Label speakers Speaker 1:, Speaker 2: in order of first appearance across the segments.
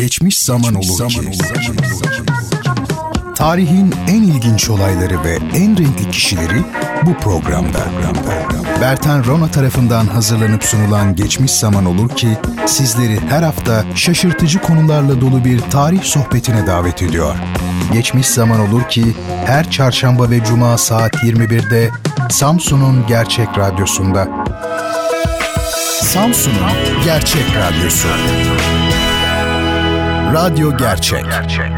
Speaker 1: geçmiş zaman olur zaman ki. Tarihin en ilginç olayları ve en renkli kişileri bu programda. Bertan Rona tarafından hazırlanıp sunulan Geçmiş Zaman Olur ki sizleri her hafta şaşırtıcı konularla dolu bir tarih sohbetine davet ediyor. Geçmiş Zaman Olur ki her çarşamba ve cuma saat 21'de Samsun'un Gerçek Radyosu'nda. Samsun'un Gerçek Radyosu. Radyo Gerçek. Gerçek.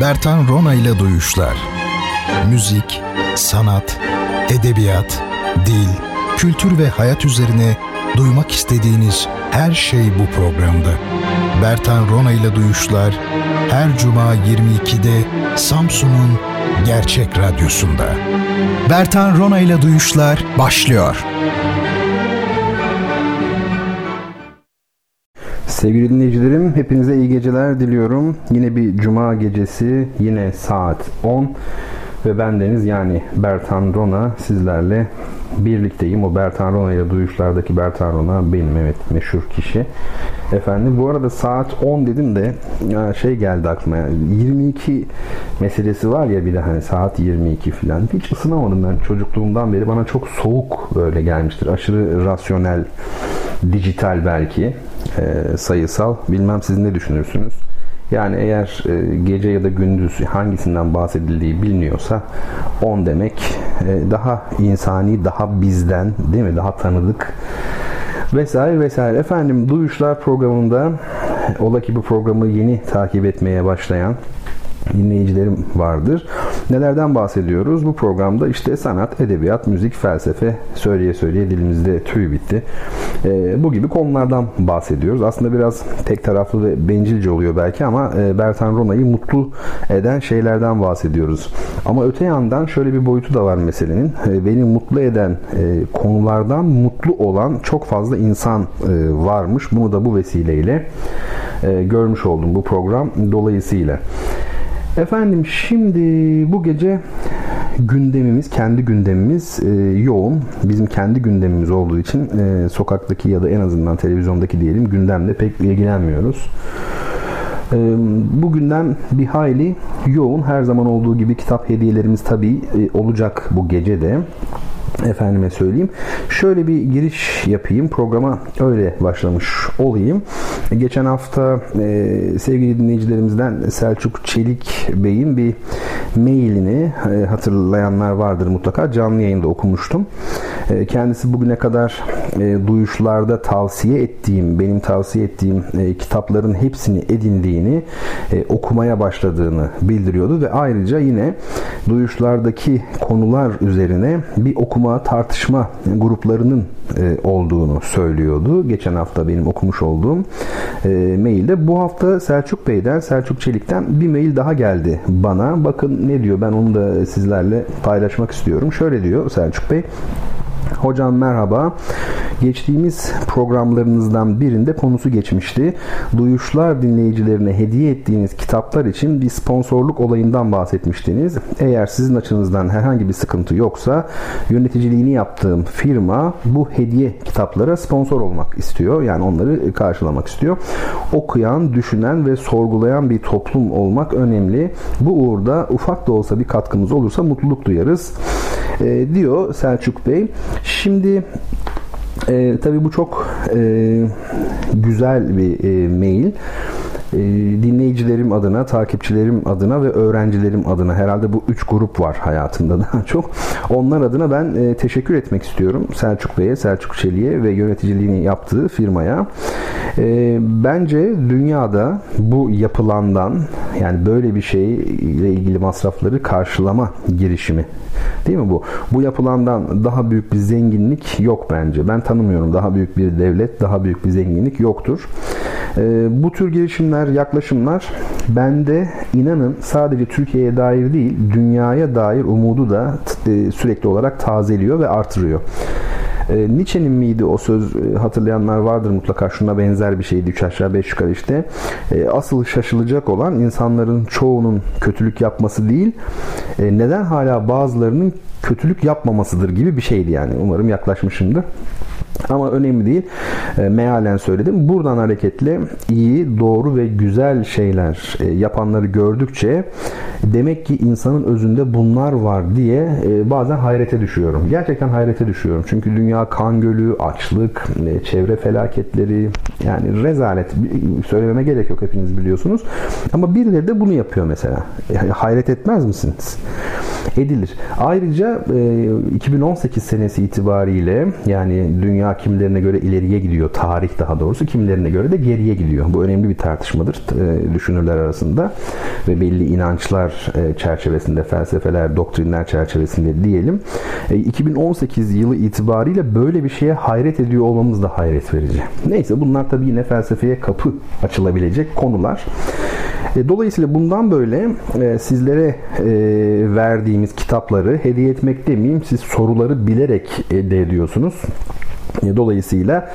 Speaker 1: Bertan Rona ile Duyuşlar Müzik, sanat, edebiyat, dil, kültür ve hayat üzerine duymak istediğiniz her şey bu programda. Bertan Rona ile Duyuşlar her cuma 22'de Samsun'un Gerçek Radyosu'nda. Bertan Rona ile Duyuşlar başlıyor.
Speaker 2: Sevgili dinleyicilerim, hepinize iyi geceler diliyorum. Yine bir cuma gecesi, yine saat 10 ve bendeniz yani Bertan Rona sizlerle birlikteyim. O Bertan Rona ile duyuşlardaki Bertan Rona benim evet meşhur kişi. Efendim bu arada saat 10 dedim de şey geldi aklıma. Yani 22 meselesi var ya bir de hani saat 22 falan. Hiç ısınamadım ben çocukluğumdan beri. Bana çok soğuk böyle gelmiştir. Aşırı rasyonel, dijital belki e, sayısal. Bilmem siz ne düşünürsünüz? Yani eğer e, gece ya da gündüz hangisinden bahsedildiği biliniyorsa 10 demek e, daha insani, daha bizden değil mi? Daha tanıdık vesaire vesaire. Efendim Duyuşlar programında ola ki bu programı yeni takip etmeye başlayan dinleyicilerim vardır. Nelerden bahsediyoruz? Bu programda işte sanat, edebiyat, müzik, felsefe söyleye söyleye dilimizde tüy bitti. E, bu gibi konulardan bahsediyoruz. Aslında biraz tek taraflı ve bencilce oluyor belki ama e, Bertan Rona'yı mutlu eden şeylerden bahsediyoruz. Ama öte yandan şöyle bir boyutu da var meselenin. E, beni mutlu eden e, konulardan mutlu olan çok fazla insan e, varmış. Bunu da bu vesileyle e, görmüş oldum bu program dolayısıyla. Efendim şimdi bu gece gündemimiz, kendi gündemimiz e, yoğun. Bizim kendi gündemimiz olduğu için e, sokaktaki ya da en azından televizyondaki diyelim gündemle pek ilgilenmiyoruz. E, bu gündem bir hayli yoğun. Her zaman olduğu gibi kitap hediyelerimiz tabii e, olacak bu gece de efendime söyleyeyim. Şöyle bir giriş yapayım. Programa öyle başlamış olayım. Geçen hafta e, sevgili dinleyicilerimizden Selçuk Çelik Bey'in bir mailini e, hatırlayanlar vardır mutlaka. Canlı yayında okumuştum. E, kendisi bugüne kadar e, duyuşlarda tavsiye ettiğim, benim tavsiye ettiğim e, kitapların hepsini edindiğini, okumaya başladığını bildiriyordu ve ayrıca yine duyuşlardaki konular üzerine bir okuma, tartışma gruplarının olduğunu söylüyordu. Geçen hafta benim okumuş olduğum e, mailde. Bu hafta Selçuk Bey'den, Selçuk Çelik'ten bir mail daha geldi bana. Bakın ne diyor ben onu da sizlerle paylaşmak istiyorum. Şöyle diyor Selçuk Bey. Hocam merhaba. Geçtiğimiz programlarınızdan birinde konusu geçmişti. Duyuşlar dinleyicilerine hediye ettiğiniz kitaplar için bir sponsorluk olayından bahsetmiştiniz. Eğer sizin açınızdan herhangi bir sıkıntı yoksa yöneticiliğini yaptığım firma bu hediye kitaplara sponsor olmak istiyor. Yani onları karşılamak istiyor. Okuyan, düşünen ve sorgulayan bir toplum olmak önemli. Bu uğurda ufak da olsa bir katkımız olursa mutluluk duyarız. E, diyor Selçuk Bey. Şimdi e, tabii bu çok e, güzel bir e, mail e, dinleyicilerim adına, takipçilerim adına ve öğrencilerim adına herhalde bu üç grup var hayatımda daha çok. Onlar adına ben e, teşekkür etmek istiyorum Selçuk Bey'e, Selçuk Çelik'e ve yöneticiliğini yaptığı firmaya. E, bence dünyada bu yapılandan yani böyle bir şeyle ilgili masrafları karşılama girişimi değil mi bu? Bu yapılandan daha büyük bir zenginlik yok bence. Ben tanımıyorum. Daha büyük bir devlet, daha büyük bir zenginlik yoktur. E, bu tür girişimler, yaklaşımlar bende inanın sadece Türkiye'ye dair değil, dünyaya dair umudu da e, sürekli olarak tazeliyor ve artırıyor. E, Nietzsche'nin miydi o söz e, hatırlayanlar vardır mutlaka şuna benzer bir şeydi 3 aşağı 5 yukarı işte. E, asıl şaşılacak olan insanların çoğunun kötülük yapması değil neden hala bazılarının kötülük yapmamasıdır gibi bir şeydi yani. Umarım yaklaşmışımdır. Ama önemli değil. E, mealen söyledim. Buradan hareketle iyi, doğru ve güzel şeyler e, yapanları gördükçe demek ki insanın özünde bunlar var diye e, bazen hayrete düşüyorum. Gerçekten hayrete düşüyorum. Çünkü dünya kan gölü, açlık, e, çevre felaketleri yani rezalet. Söylememe gerek yok hepiniz biliyorsunuz. Ama birileri de bunu yapıyor mesela. Yani hayret etmez misiniz? Edilir. Ayrıca e, 2018 senesi itibariyle yani dünya kimilerine göre ileriye gidiyor. Tarih daha doğrusu kimilerine göre de geriye gidiyor. Bu önemli bir tartışmadır e, düşünürler arasında ve belli inançlar e, çerçevesinde, felsefeler, doktrinler çerçevesinde diyelim. 2018 e, yılı itibariyle böyle bir şeye hayret ediyor olmamız da hayret verici. Neyse bunlar tabii yine felsefeye kapı açılabilecek konular. Dolayısıyla bundan böyle sizlere verdiğimiz kitapları hediye etmek demeyeyim siz soruları bilerek elde ediyorsunuz. E, dolayısıyla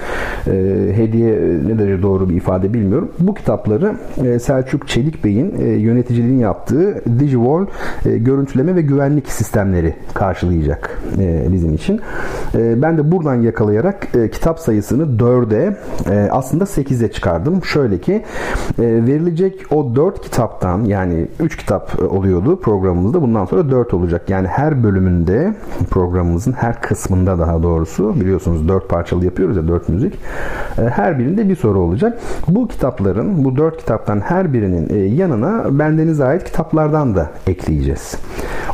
Speaker 2: e, hediye ne derece doğru bir ifade bilmiyorum. Bu kitapları e, Selçuk Çelik Bey'in e, yöneticiliğini yaptığı Digivol e, görüntüleme ve güvenlik sistemleri karşılayacak e, bizim için. E, ben de buradan yakalayarak e, kitap sayısını 4'e e, aslında 8'e çıkardım. Şöyle ki e, verilecek o 4 kitaptan yani 3 kitap e, oluyordu programımızda. Bundan sonra 4 olacak. Yani her bölümünde programımızın her kısmında daha doğrusu biliyorsunuz 4 parçalı yapıyoruz ya dört müzik. E, her birinde bir soru olacak. Bu kitapların, bu dört kitaptan her birinin e, yanına bendenize ait kitaplardan da ekleyeceğiz.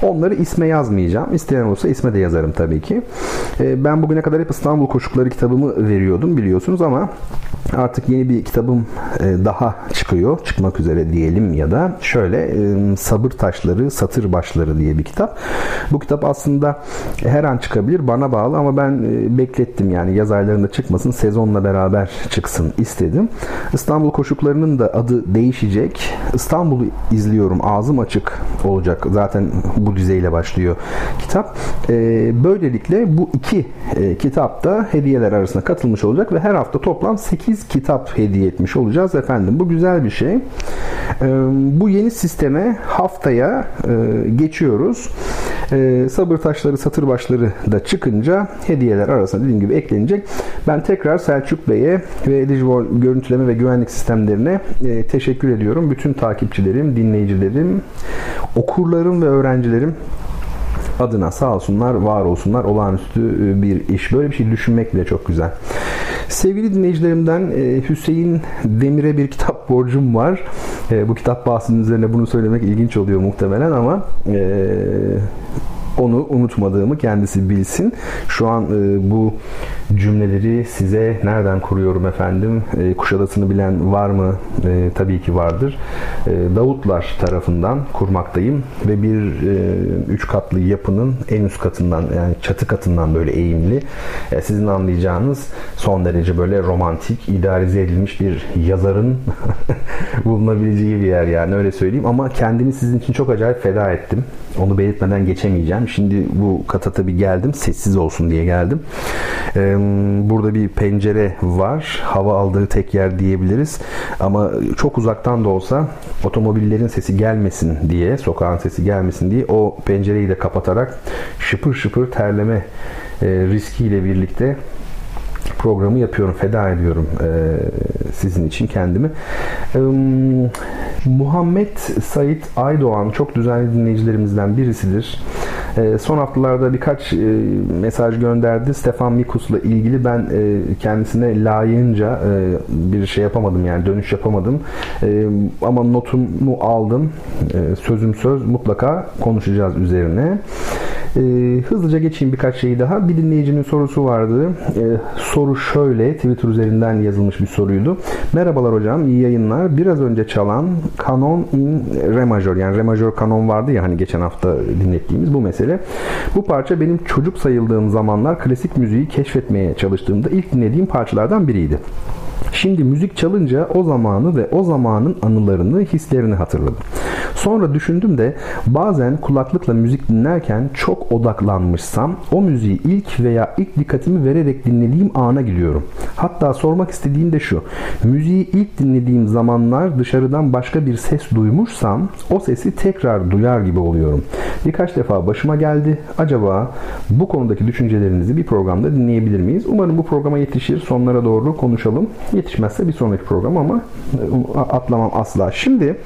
Speaker 2: Onları isme yazmayacağım. İsteyen olursa isme de yazarım tabii ki. E, ben bugüne kadar hep İstanbul Koşukları kitabımı veriyordum biliyorsunuz ama artık yeni bir kitabım daha çıkıyor. Çıkmak üzere diyelim ya da şöyle Sabır Taşları, Satır Başları diye bir kitap. Bu kitap aslında her an çıkabilir. Bana bağlı ama ben beklettim yani yaz aylarında çıkmasın sezonla beraber çıksın istedim. İstanbul koşuklarının da adı değişecek. İstanbul'u izliyorum ağzım açık olacak. Zaten bu düzeyle başlıyor kitap. E, böylelikle bu iki e, kitap da hediyeler arasına katılmış olacak ve her hafta toplam 8 kitap hediye etmiş olacağız efendim. Bu güzel bir şey. E, bu yeni sisteme haftaya e, geçiyoruz. E, sabır taşları, satır başları da çıkınca hediyeler arasında dediğim gibi eklenecek. Ben tekrar Selçuk Bey'e ve Digivol görüntüleme ve güvenlik sistemlerine e, teşekkür ediyorum. Bütün takipçilerim, dinleyicilerim, okurlarım ve öğrencilerim adına sağ olsunlar, var olsunlar. Olağanüstü e, bir iş. Böyle bir şey düşünmek bile çok güzel. Sevgili dinleyicilerimden e, Hüseyin Demir'e bir kitap borcum var. E, bu kitap bahsinin üzerine bunu söylemek ilginç oluyor muhtemelen ama onu unutmadığımı kendisi bilsin. Şu an e, bu cümleleri size nereden kuruyorum efendim? E, Kuşadası'nı bilen var mı? E, tabii ki vardır. E, Davutlar tarafından kurmaktayım ve bir e, üç katlı yapının en üst katından yani çatı katından böyle eğimli e, sizin anlayacağınız son derece böyle romantik, idealize edilmiş bir yazarın bulunabileceği bir yer yani öyle söyleyeyim ama kendimi sizin için çok acayip feda ettim. Onu belirtmeden geçemeyeceğim. Şimdi bu kata tabii geldim. Sessiz olsun diye geldim. Burada bir pencere var. Hava aldığı tek yer diyebiliriz. Ama çok uzaktan da olsa otomobillerin sesi gelmesin diye, sokağın sesi gelmesin diye o pencereyi de kapatarak şıpır şıpır terleme riskiyle birlikte programı yapıyorum, feda ediyorum e, sizin için kendimi. E, Muhammed Sait Aydoğan çok düzenli dinleyicilerimizden birisidir. E, son haftalarda birkaç e, mesaj gönderdi. Stefan Mikus'la ilgili ben e, kendisine layığınca e, bir şey yapamadım yani dönüş yapamadım. E, ama notumu aldım. E, sözüm söz mutlaka konuşacağız üzerine. E, hızlıca geçeyim birkaç şeyi daha. Bir dinleyicinin sorusu vardı. E, soru şöyle. Twitter üzerinden yazılmış bir soruydu. Merhabalar hocam. iyi yayınlar. Biraz önce çalan Canon in Re majör yani Re majör kanon vardı ya hani geçen hafta dinlettiğimiz bu mesele. Bu parça benim çocuk sayıldığım zamanlar klasik müziği keşfetmeye çalıştığımda ilk dinlediğim parçalardan biriydi. Şimdi müzik çalınca o zamanı ve o zamanın anılarını, hislerini hatırladım. Sonra düşündüm de bazen kulaklıkla müzik dinlerken çok odaklanmışsam o müziği ilk veya ilk dikkatimi vererek dinlediğim ana gidiyorum. Hatta sormak istediğim de şu. Müziği ilk dinlediğim zamanlar dışarıdan başka bir ses duymuşsam o sesi tekrar duyar gibi oluyorum. Birkaç defa başıma geldi. Acaba bu konudaki düşüncelerinizi bir programda dinleyebilir miyiz? Umarım bu programa yetişir. Sonlara doğru konuşalım. Yetişmezse bir sonraki program ama e, atlamam asla. Şimdi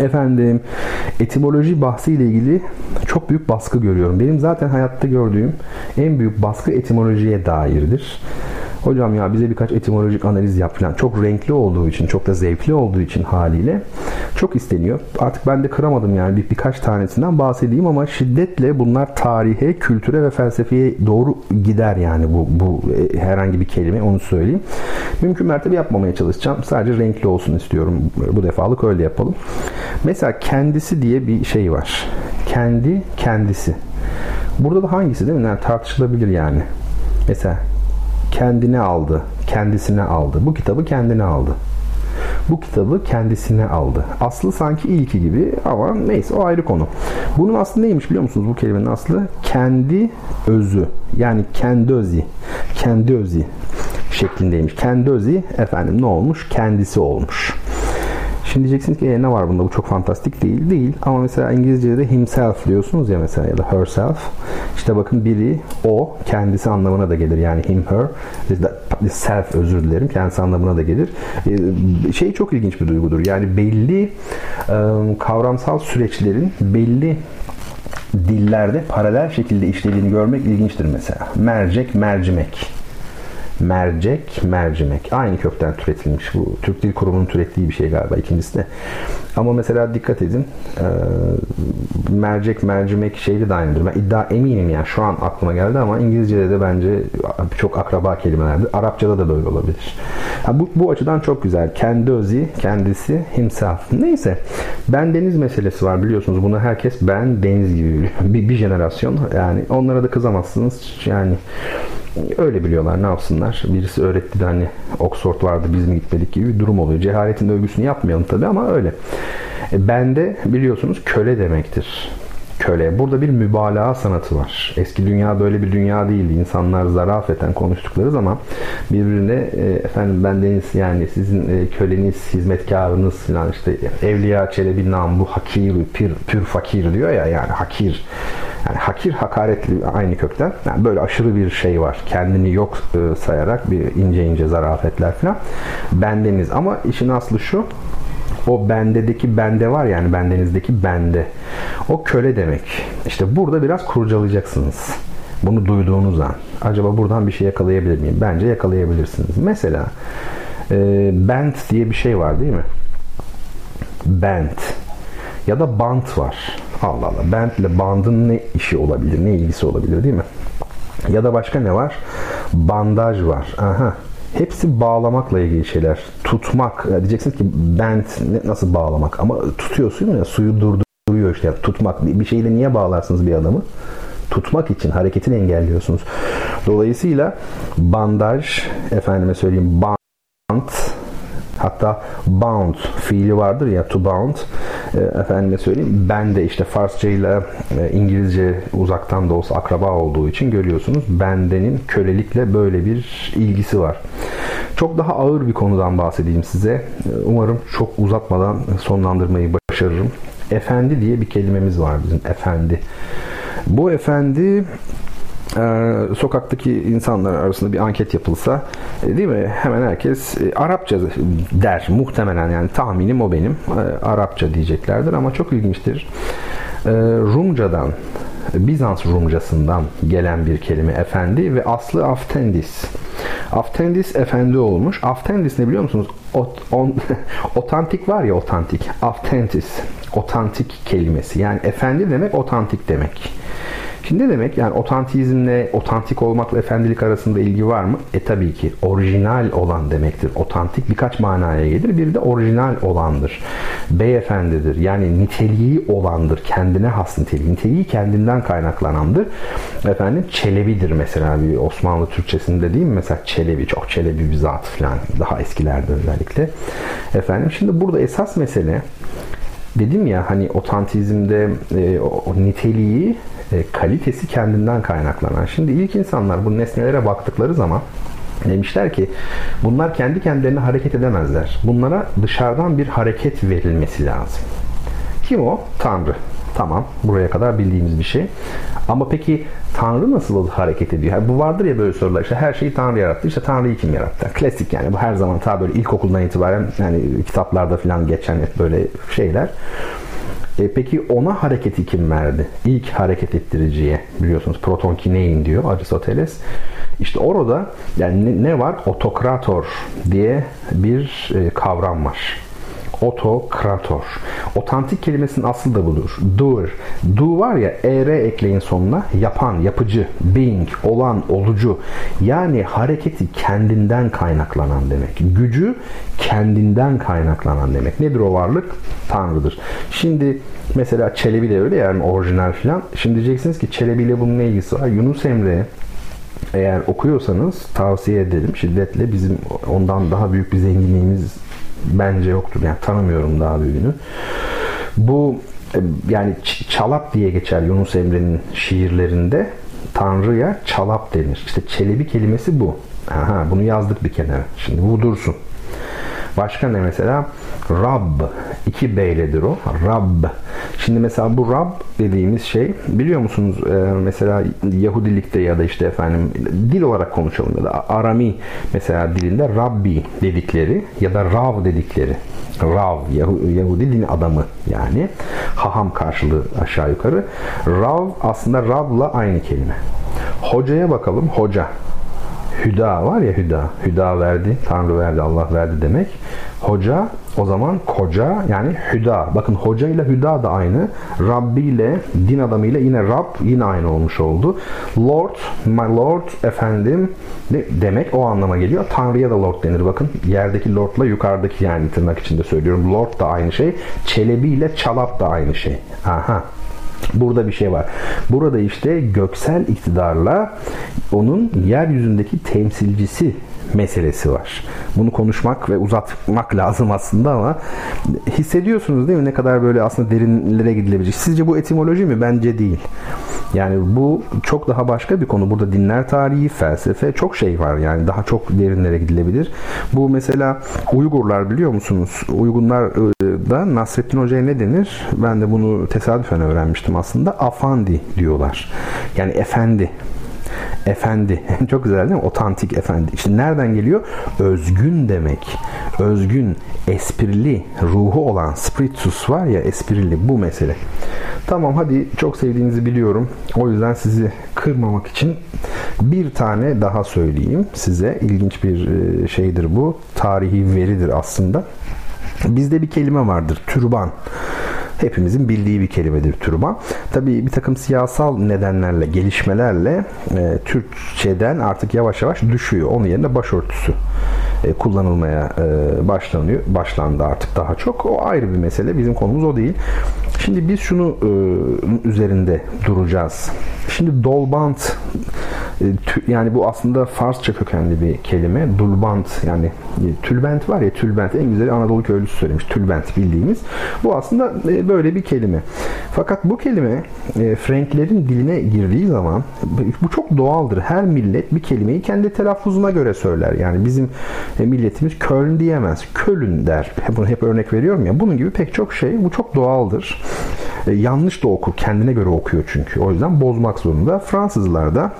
Speaker 2: Efendim etimoloji bahsiyle ilgili çok büyük baskı görüyorum. Benim zaten hayatta gördüğüm en büyük baskı etimolojiye dairdir. Hocam ya bize birkaç etimolojik analiz yap falan. Çok renkli olduğu için, çok da zevkli olduğu için haliyle çok isteniyor. Artık ben de kıramadım yani bir, birkaç tanesinden bahsedeyim ama şiddetle bunlar tarihe, kültüre ve felsefeye doğru gider yani bu, bu e, herhangi bir kelime onu söyleyeyim. Mümkün mertebe yapmamaya çalışacağım. Sadece renkli olsun istiyorum. Bu defalık öyle yapalım. Mesela kendisi diye bir şey var. Kendi kendisi. Burada da hangisi değil mi? Yani tartışılabilir yani. Mesela kendine aldı, kendisine aldı. Bu kitabı kendine aldı. Bu kitabı kendisine aldı. Aslı sanki ilki gibi ama neyse o ayrı konu. Bunun aslı neymiş biliyor musunuz bu kelimenin aslı? Kendi özü. Yani kendi özü. Kendi özü şeklindeymiş. Kendi özü efendim ne olmuş? Kendisi olmuş. Şimdi diyeceksiniz ki e, ne var bunda bu çok fantastik değil. Değil ama mesela İngilizce'de himself diyorsunuz ya mesela ya da herself. İşte bakın biri o kendisi anlamına da gelir. Yani him her self özür dilerim kendisi anlamına da gelir. E, şey çok ilginç bir duygudur. Yani belli e, kavramsal süreçlerin belli dillerde paralel şekilde işlediğini görmek ilginçtir mesela. Mercek, mercimek mercek, mercimek. Aynı kökten türetilmiş. Bu Türk Dil Kurumu'nun türettiği bir şey galiba ikincisi de. Ama mesela dikkat edin. E, mercek, mercimek şeyli de aynıdır. Ben iddia eminim yani şu an aklıma geldi ama İngilizce'de de bence çok akraba kelimelerdir. Arapçada da böyle olabilir. Bu, bu açıdan çok güzel. Kendi özü, kendisi, himself. Neyse. Ben deniz meselesi var biliyorsunuz. Bunu herkes ben deniz gibi. Bir, bir jenerasyon. Yani onlara da kızamazsınız. Yani öyle biliyorlar ne yapsınlar. Birisi öğretti de hani Oxford vardı biz mi gitmedik gibi bir durum oluyor. Cehaletin övgüsünü yapmayalım tabi ama öyle. E, bende biliyorsunuz köle demektir. Köle. Burada bir mübalağa sanatı var. Eski dünya böyle bir dünya değildi. İnsanlar zarafeten konuştukları zaman birbirine e, efendim bendeniz yani sizin e, köleniz, hizmetkarınız falan işte Evliya Çelebi nam bu hakir, pür, pür fakir diyor ya yani hakir yani hakir hakaretli aynı kökten. Yani böyle aşırı bir şey var. Kendini yok e, sayarak bir ince ince zarafetler falan. Bendeniz ama işin aslı şu. O bendedeki bende var yani bendenizdeki bende. O köle demek. İşte burada biraz kurcalayacaksınız. Bunu duyduğunuz an. Acaba buradan bir şey yakalayabilir miyim? Bence yakalayabilirsiniz. Mesela e, band diye bir şey var değil mi? Band. Ya da bant var. Allah Allah. Band ile bandın ne işi olabilir? Ne ilgisi olabilir değil mi? Ya da başka ne var? Bandaj var. Aha. Hepsi bağlamakla ilgili şeyler. Tutmak. Ya diyeceksiniz ki band nasıl bağlamak? Ama tutuyorsun ya suyu durduruyor işte. Tutmak. Bir şeyle niye bağlarsınız bir adamı? tutmak için hareketini engelliyorsunuz. Dolayısıyla bandaj, efendime söyleyeyim bant, Hatta bound fiili vardır ya to bound. E, efendime söyleyeyim. Ben de işte Farsça ile İngilizce uzaktan da olsa akraba olduğu için görüyorsunuz. Bendenin kölelikle böyle bir ilgisi var. Çok daha ağır bir konudan bahsedeyim size. E, umarım çok uzatmadan sonlandırmayı başarırım. Efendi diye bir kelimemiz var bizim. Efendi. Bu efendi e, sokaktaki insanlar arasında bir anket yapılsa e, değil mi hemen herkes e, Arapça der muhtemelen yani tahminim o benim e, Arapça diyeceklerdir ama çok ilginçtir e, Rumcadan Bizans Rumcasından gelen bir kelime efendi ve aslı aftendis. Aftendis efendi olmuş. Aftendis ne biliyor musunuz? Ot, on, otantik var ya otantik. Aftentis. Otantik kelimesi. Yani efendi demek otantik demek. Şimdi ne demek? Yani otantizmle, otantik olmakla efendilik arasında ilgi var mı? E tabii ki. Orijinal olan demektir. Otantik birkaç manaya gelir. Bir de orijinal olandır. beyefendidir. Yani niteliği olandır. Kendine has niteliği. Niteliği kendinden kaynaklanandır. Efendim Çelebi'dir mesela bir Osmanlı Türkçesinde değil mi? Mesela Çelebi çok Çelebi bir zat falan. Daha eskilerde özellikle. Efendim şimdi burada esas mesele dedim ya hani otantizmde e, o, o niteliği e, kalitesi kendinden kaynaklanan. Şimdi ilk insanlar bu nesnelere baktıkları zaman Demişler ki bunlar kendi kendilerine hareket edemezler. Bunlara dışarıdan bir hareket verilmesi lazım. Kim o? Tanrı. Tamam. Buraya kadar bildiğimiz bir şey. Ama peki Tanrı nasıl hareket ediyor? Yani bu vardır ya böyle sorular. İşte her şeyi Tanrı yarattı. İşte Tanrı'yı kim yarattı? Klasik yani. Bu her zaman ta böyle ilkokuldan itibaren yani kitaplarda falan geçen hep böyle şeyler. E peki ona hareketi kim verdi? İlk hareket ettiriciye biliyorsunuz proton kinein diyor Aristoteles. İşte orada yani ne, var? Otokrator diye bir e, kavram var. Otokrator. Otantik kelimesinin aslı da budur. Doer. Do var ya er ekleyin sonuna. Yapan, yapıcı, being, olan, olucu. Yani hareketi kendinden kaynaklanan demek. Gücü kendinden kaynaklanan demek. Nedir o varlık? Tanrı'dır. Şimdi mesela Çelebi de öyle yani orijinal filan. Şimdi diyeceksiniz ki Çelebi ile bunun ne ilgisi var? Yunus Emre eğer okuyorsanız tavsiye ederim şiddetle. Bizim ondan daha büyük bir zenginliğimiz bence yoktur. Yani tanımıyorum daha büyüğünü. Bu e, yani çalap diye geçer Yunus Emre'nin şiirlerinde. Tanrı'ya çalap denir. İşte çelebi kelimesi bu. Aha, bunu yazdık bir kenara. Şimdi bu dursun. Başka ne mesela? Rab. iki beyledir o. Rab. Şimdi mesela bu Rab dediğimiz şey biliyor musunuz e, mesela Yahudilikte ya da işte efendim dil olarak konuşalım ya da Arami mesela dilinde Rabbi dedikleri ya da Rav dedikleri Rav Yahudi din adamı yani haham karşılığı aşağı yukarı. Rav aslında Rab'la aynı kelime. Hocaya bakalım. Hoca. Hüda var ya Hüda. Hüda verdi, Tanrı verdi, Allah verdi demek. Hoca o zaman koca yani Hüda. Bakın hoca ile Hüda da aynı. Rabbi ile din adamı ile yine Rab yine aynı olmuş oldu. Lord, my Lord efendim de, demek o anlama geliyor. Tanrı'ya da Lord denir bakın. Yerdeki Lord'la yukarıdaki yani tırnak içinde söylüyorum. Lord da aynı şey. Çelebi ile Çalap da aynı şey. Aha. Burada bir şey var. Burada işte göksel iktidarla onun yeryüzündeki temsilcisi meselesi var. Bunu konuşmak ve uzatmak lazım aslında ama hissediyorsunuz değil mi ne kadar böyle aslında derinlere gidilebilecek. Sizce bu etimoloji mi? Bence değil. Yani bu çok daha başka bir konu. Burada dinler tarihi, felsefe çok şey var yani daha çok derinlere gidilebilir. Bu mesela Uygurlar biliyor musunuz? Uygunlar e, da Nasrettin Hoca'ya ne denir? Ben de bunu tesadüfen öğrenmiştim aslında. Afandi diyorlar. Yani efendi efendi. Çok güzel değil mi? Otantik efendi. İşte nereden geliyor? Özgün demek. Özgün, esprili, ruhu olan spiritus var ya esprili bu mesele. Tamam hadi çok sevdiğinizi biliyorum. O yüzden sizi kırmamak için bir tane daha söyleyeyim size. İlginç bir e, şeydir bu. Tarihi veridir aslında. Bizde bir kelime vardır. Türban hepimizin bildiği bir kelimedir türban. Tabii bir takım siyasal nedenlerle, gelişmelerle e, Türkçeden artık yavaş yavaş düşüyor. Onun yerine başörtüsü e, kullanılmaya e, başlanıyor. Başlandı artık daha çok. O ayrı bir mesele. Bizim konumuz o değil. Şimdi biz şunu e, üzerinde duracağız. Şimdi dolbant e, yani bu aslında Farsça kökenli bir kelime. Dulbant yani e, tülbent var ya tülbent en güzeli Anadolu köylüsü söylemiş. Tülbent bildiğimiz. Bu aslında e, böyle bir kelime. Fakat bu kelime Franklerin diline girdiği zaman bu çok doğaldır. Her millet bir kelimeyi kendi telaffuzuna göre söyler. Yani bizim milletimiz Köln diyemez. Köln der. Bunu hep örnek veriyorum ya. Bunun gibi pek çok şey. Bu çok doğaldır. Yanlış da okur. Kendine göre okuyor çünkü. O yüzden bozmak zorunda. Fransızlar da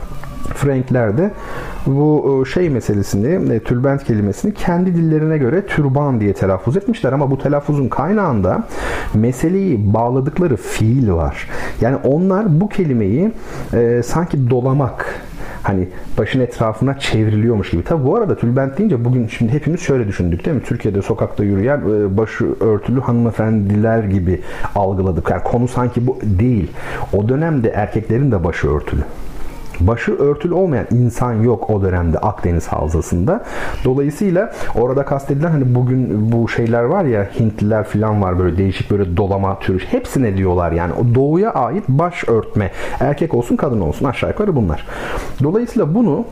Speaker 2: Frankler de bu e, şey meselesini, e, tülbent kelimesini kendi dillerine göre türban diye telaffuz etmişler ama bu telaffuzun kaynağında meseleyi bağladıkları fiil var. Yani onlar bu kelimeyi e, sanki dolamak hani başın etrafına çevriliyormuş gibi. Tabi bu arada tülbent deyince bugün şimdi hepimiz şöyle düşündük değil mi? Türkiye'de sokakta yürüyen başı örtülü hanımefendiler gibi algıladık. Yani konu sanki bu değil. O dönemde erkeklerin de başı örtülü. Başı örtülü olmayan insan yok o dönemde Akdeniz Havzası'nda. Dolayısıyla orada kastedilen hani bugün bu şeyler var ya Hintliler falan var böyle değişik böyle dolama türü. Hepsine diyorlar yani. O doğuya ait baş örtme. Erkek olsun kadın olsun aşağı yukarı bunlar. Dolayısıyla bunu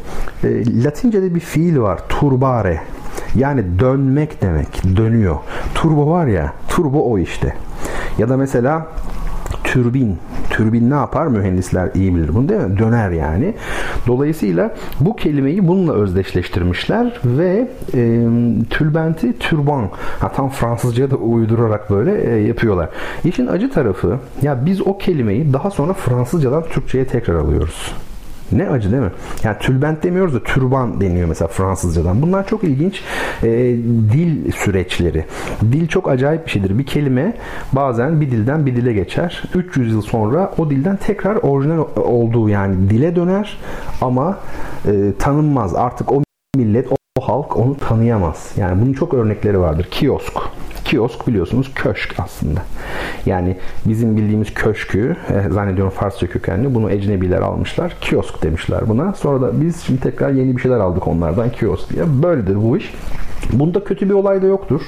Speaker 2: e, Latince'de bir fiil var. Turbare. Yani dönmek demek. Dönüyor. Turbo var ya. Turbo o işte. Ya da mesela türbin. Türbin ne yapar? Mühendisler iyi bilir bunu değil mi? Döner yani. Dolayısıyla bu kelimeyi bununla özdeşleştirmişler ve e, tülbenti türban. Ha, tam Fransızca'ya da uydurarak böyle e, yapıyorlar. İşin acı tarafı ya biz o kelimeyi daha sonra Fransızcadan Türkçe'ye tekrar alıyoruz. Ne acı değil mi? Yani tülbent demiyoruz da türban deniyor mesela Fransızcadan. Bunlar çok ilginç e, dil süreçleri. Dil çok acayip bir şeydir. Bir kelime bazen bir dilden bir dile geçer. 300 yıl sonra o dilden tekrar orijinal olduğu yani dile döner ama e, tanınmaz. Artık o millet, o halk onu tanıyamaz. Yani bunun çok örnekleri vardır. Kiosk. Kiosk biliyorsunuz köşk aslında. Yani bizim bildiğimiz köşkü e, zannediyorum Farsça kökenli bunu ecnebiler almışlar. Kiosk demişler buna. Sonra da biz şimdi tekrar yeni bir şeyler aldık onlardan kiosk diye. Böyledir bu iş. Bunda kötü bir olay da yoktur.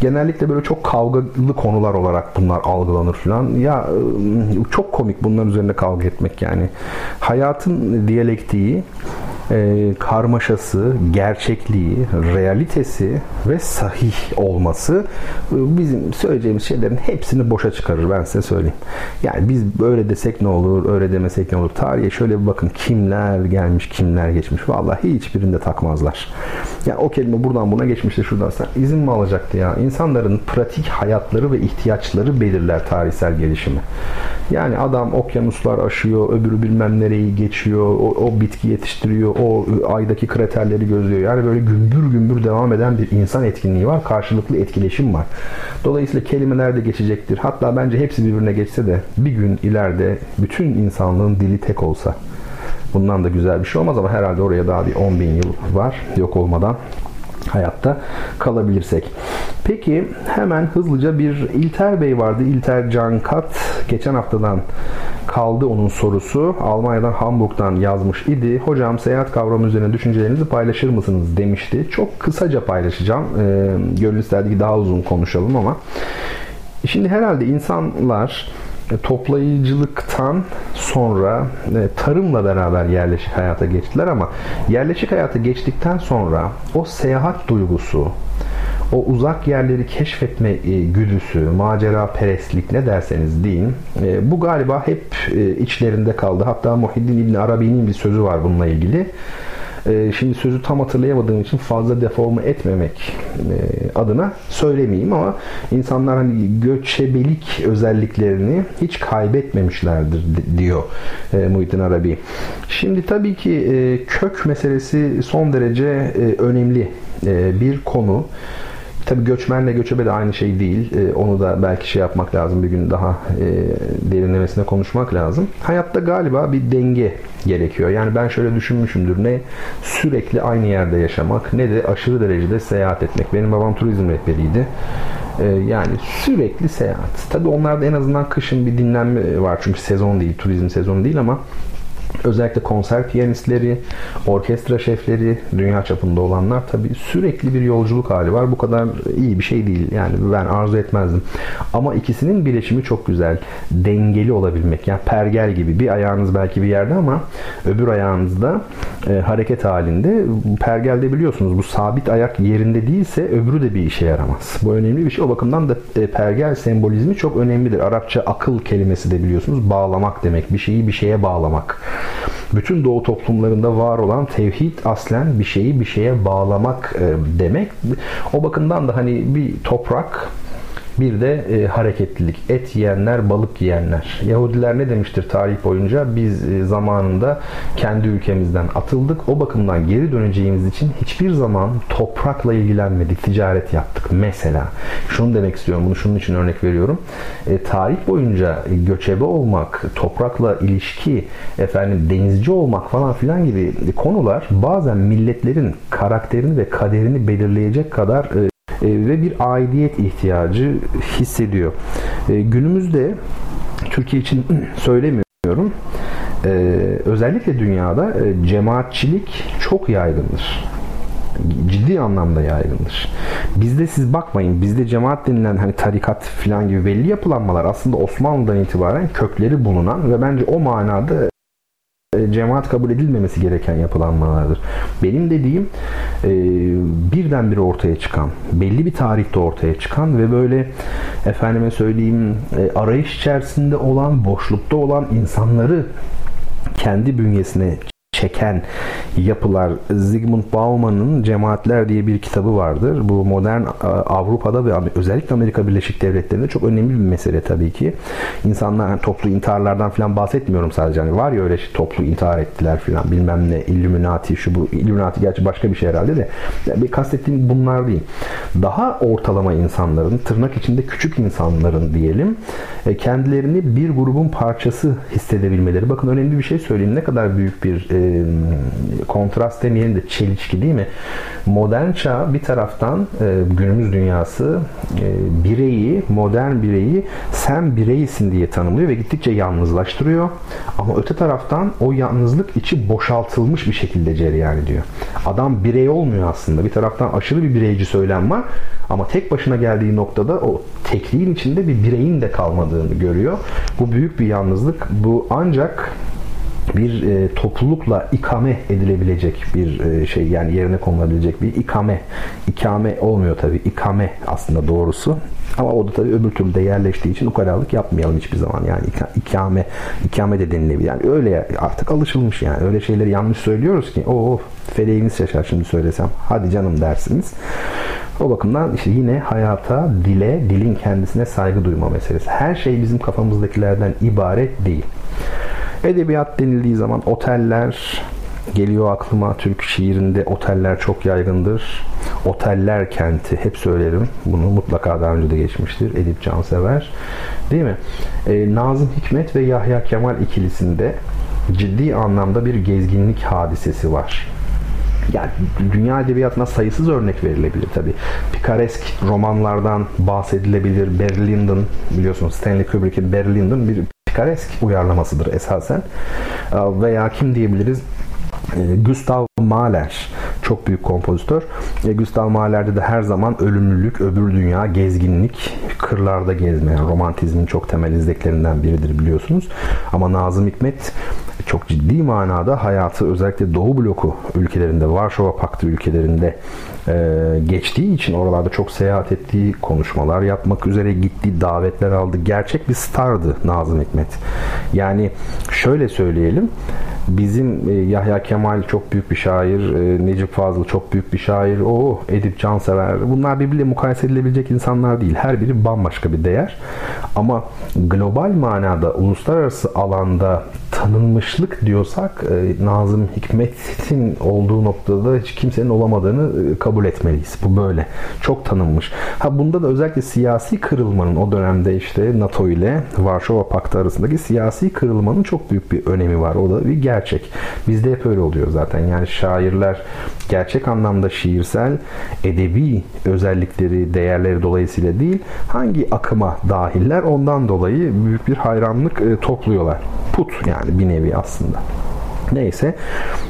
Speaker 2: Genellikle böyle çok kavgalı konular olarak bunlar algılanır falan. Ya ıı, çok komik bunların üzerinde kavga etmek yani. Hayatın diyalektiği e, karmaşası, gerçekliği, realitesi ve sahih olması e, bizim söyleyeceğimiz şeylerin hepsini boşa çıkarır ben size söyleyeyim. Yani biz böyle desek ne olur, öyle demesek ne olur. Tarihe şöyle bir bakın kimler gelmiş, kimler geçmiş. Vallahi hiçbirinde takmazlar. Yani o kelime buradan buna geçmişti şuradan sen izin mi alacaktı ya? İnsanların pratik hayatları ve ihtiyaçları belirler tarihsel gelişimi. Yani adam okyanuslar aşıyor, öbürü bilmem nereyi geçiyor, o, o bitki yetiştiriyor, o aydaki kraterleri gözlüyor. Yani böyle gümbür gümbür devam eden bir insan etkinliği var. Karşılıklı etkileşim var. Dolayısıyla kelimeler de geçecektir. Hatta bence hepsi birbirine geçse de bir gün ileride bütün insanlığın dili tek olsa bundan da güzel bir şey olmaz ama herhalde oraya daha bir 10 bin yıl var yok olmadan hayatta kalabilirsek. Peki hemen hızlıca bir İlter Bey vardı. İlter Cankat geçen haftadan kaldı onun sorusu. Almanya'dan Hamburg'dan yazmış idi. Hocam seyahat kavramı üzerine düşüncelerinizi paylaşır mısınız demişti. Çok kısaca paylaşacağım. Ee, gönül isterdi ki daha uzun konuşalım ama. Şimdi herhalde insanlar toplayıcılıktan sonra e, tarımla beraber yerleşik hayata geçtiler ama yerleşik hayata geçtikten sonra o seyahat duygusu, o uzak yerleri keşfetme e, güdüsü, macera perestlik ne derseniz deyin. Bu galiba hep içlerinde kaldı. Hatta Muhiddin İbni Arabi'nin bir sözü var bununla ilgili. Ee, şimdi sözü tam hatırlayamadığım için fazla deforme etmemek e, adına söylemeyeyim ama insanlar hani göçebelik özelliklerini hiç kaybetmemişlerdir diyor e, Muhittin Arabi. Şimdi tabii ki e, kök meselesi son derece önemli bir konu. Tabi göçmenle göçebe de aynı şey değil. E, onu da belki şey yapmak lazım. Bir gün daha e, derinlemesine konuşmak lazım. Hayatta galiba bir denge gerekiyor. Yani ben şöyle düşünmüşümdür. Ne sürekli aynı yerde yaşamak ne de aşırı derecede seyahat etmek. Benim babam turizm rehberiydi. E, yani sürekli seyahat. Tabi onlarda en azından kışın bir dinlenme var. Çünkü sezon değil, turizm sezonu değil ama Özellikle konser piyanistleri, orkestra şefleri, dünya çapında olanlar tabii sürekli bir yolculuk hali var. Bu kadar iyi bir şey değil. Yani ben arzu etmezdim. Ama ikisinin birleşimi çok güzel. Dengeli olabilmek. Yani pergel gibi. Bir ayağınız belki bir yerde ama öbür ayağınızda e, hareket halinde. Pergelde biliyorsunuz bu sabit ayak yerinde değilse öbürü de bir işe yaramaz. Bu önemli bir şey. O bakımdan da e, pergel sembolizmi çok önemlidir. Arapça akıl kelimesi de biliyorsunuz bağlamak demek. Bir şeyi bir şeye bağlamak bütün doğu toplumlarında var olan tevhid aslen bir şeyi bir şeye bağlamak e, demek. O bakımdan da hani bir toprak bir de e, hareketlilik. Et yiyenler, balık yiyenler. Yahudiler ne demiştir tarih boyunca? Biz e, zamanında kendi ülkemizden atıldık. O bakımdan geri döneceğimiz için hiçbir zaman toprakla ilgilenmedik. Ticaret yaptık. Mesela. Şunu demek istiyorum. Bunu şunun için örnek veriyorum. E, tarih boyunca göçebe olmak, toprakla ilişki, efendim denizci olmak falan filan gibi konular bazen milletlerin karakterini ve kaderini belirleyecek kadar e, ve bir aidiyet ihtiyacı hissediyor. E, günümüzde Türkiye için söylemiyorum. e, özellikle dünyada e, cemaatçilik çok yaygındır ciddi anlamda yaygındır. Bizde siz bakmayın bizde cemaat denilen hani tarikat filan gibi belli yapılanmalar aslında Osmanlı'dan itibaren kökleri bulunan ve bence o manada e, cemaat kabul edilmemesi gereken yapılanmalardır. Benim dediğim e, birdenbire ortaya çıkan, belli bir tarihte ortaya çıkan ve böyle efendime söyleyeyim e, arayış içerisinde olan, boşlukta olan insanları kendi bünyesine çeken yapılar Zygmunt Bauman'ın Cemaatler diye bir kitabı vardır. Bu modern e, Avrupa'da ve özellikle Amerika Birleşik Devletleri'nde çok önemli bir mesele tabii ki. İnsanlar yani toplu intiharlardan falan bahsetmiyorum sadece. Hani var ya öyle şey, toplu intihar ettiler falan bilmem ne Illuminati şu bu Illuminati gerçi başka bir şey herhalde de yani kastettiğim bunlar değil. Daha ortalama insanların tırnak içinde küçük insanların diyelim e, kendilerini bir grubun parçası hissedebilmeleri. Bakın önemli bir şey söyleyeyim. Ne kadar büyük bir e, kontrast demeyelim de çelişki değil mi? Modern çağ bir taraftan e, günümüz dünyası e, bireyi, modern bireyi sen bireysin diye tanımlıyor ve gittikçe yalnızlaştırıyor. Ama öte taraftan o yalnızlık içi boşaltılmış bir şekilde cereyan ediyor. Adam birey olmuyor aslında. Bir taraftan aşırı bir bireyci söylem var ama tek başına geldiği noktada o tekliğin içinde bir bireyin de kalmadığını görüyor. Bu büyük bir yalnızlık. Bu ancak bir e, toplulukla ikame edilebilecek bir e, şey yani yerine konulabilecek bir ikame. İkame olmuyor tabi. ikame aslında doğrusu. Ama o da tabi öbür türlü de yerleştiği için ukalalık yapmayalım hiçbir zaman. Yani ikame, ikame de denilebilir. Yani öyle artık alışılmış yani. Öyle şeyleri yanlış söylüyoruz ki o feleğiniz şaşar şimdi söylesem. Hadi canım dersiniz. O bakımdan işte yine hayata, dile, dilin kendisine saygı duyma meselesi. Her şey bizim kafamızdakilerden ibaret değil. Edebiyat denildiği zaman oteller geliyor aklıma. Türk şiirinde oteller çok yaygındır. Oteller kenti hep söylerim. Bunu mutlaka daha önce de geçmiştir. Edip Cansever. Değil mi? E, Nazım Hikmet ve Yahya Kemal ikilisinde ciddi anlamda bir gezginlik hadisesi var. Yani dünya edebiyatına sayısız örnek verilebilir tabi. Pikaresk romanlardan bahsedilebilir. Berlindon biliyorsunuz Stanley Kubrick'in Berlindon bir pikaresk uyarlamasıdır esasen. Ee, veya kim diyebiliriz? Ee, Gustav Mahler çok büyük kompozitör. E, Gustav Mahler'de de her zaman ölümlülük, öbür dünya, gezginlik, kırlarda gezme, yani romantizmin çok temel izleklerinden biridir biliyorsunuz. Ama Nazım Hikmet çok ciddi manada hayatı özellikle Doğu bloku ülkelerinde, Varşova Paktı ülkelerinde geçtiği için oralarda çok seyahat ettiği, konuşmalar yapmak üzere gitti, davetler aldı. Gerçek bir stardı Nazım Hikmet. Yani şöyle söyleyelim, bizim e, Yahya Kemal çok büyük bir şair, e, Necip Fazıl çok büyük bir şair, o Edip Cansever. Bunlar birbiriyle mukayese edilebilecek insanlar değil. Her biri bambaşka bir değer. Ama global manada, uluslararası alanda tanınmışlık diyorsak e, Nazım Hikmet'in olduğu noktada hiç kimsenin olamadığını e, kabul etmeliyiz. Bu böyle. Çok tanınmış. Ha bunda da özellikle siyasi kırılmanın o dönemde işte NATO ile Varşova Paktı arasındaki siyasi kırılmanın çok büyük bir önemi var. O da bir gerçek. Bizde hep öyle oluyor zaten. Yani şairler gerçek anlamda şiirsel, edebi özellikleri, değerleri dolayısıyla değil, hangi akıma dahiller ondan dolayı büyük bir hayranlık e, topluyorlar. Put yani bir nevi aslında. Neyse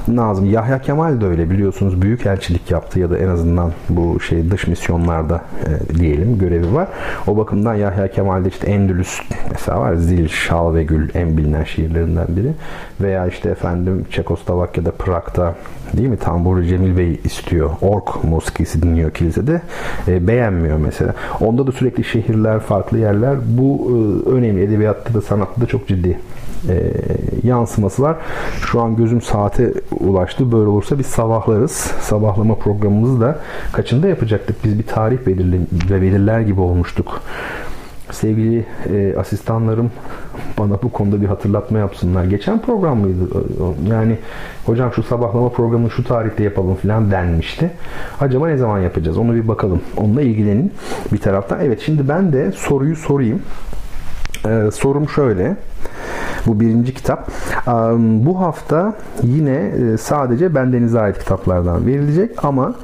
Speaker 2: Nazım Yahya Kemal de öyle biliyorsunuz büyük elçilik yaptı ya da en azından bu şey dış misyonlarda e, diyelim görevi var. O bakımdan Yahya Kemal'de işte Endülüs mesela var Zil, Şal ve Gül en bilinen şiirlerinden biri. Veya işte efendim Çekoslovakya'da Prag'da değil mi Tamburi Cemil Bey istiyor. Ork muskisi dinliyor kilisede. E, beğenmiyor mesela. Onda da sürekli şehirler, farklı yerler. Bu e, önemli. Edebiyatta da sanatta da çok ciddi e, yansıması var. Şu an gözüm saate ulaştı. Böyle olursa biz sabahlarız. Sabahlama programımızı da kaçında yapacaktık? Biz bir tarih belirli, ve belirler gibi olmuştuk. Sevgili e, asistanlarım bana bu konuda bir hatırlatma yapsınlar. Geçen program mıydı? Yani hocam şu sabahlama programını şu tarihte yapalım filan denmişti. Acaba ne zaman yapacağız? Onu bir bakalım. Onunla ilgilenin bir taraftan. Evet şimdi ben de soruyu sorayım. Ee, sorum şöyle. Bu birinci kitap. Bu hafta yine e, sadece bendenize ait kitaplardan verilecek ama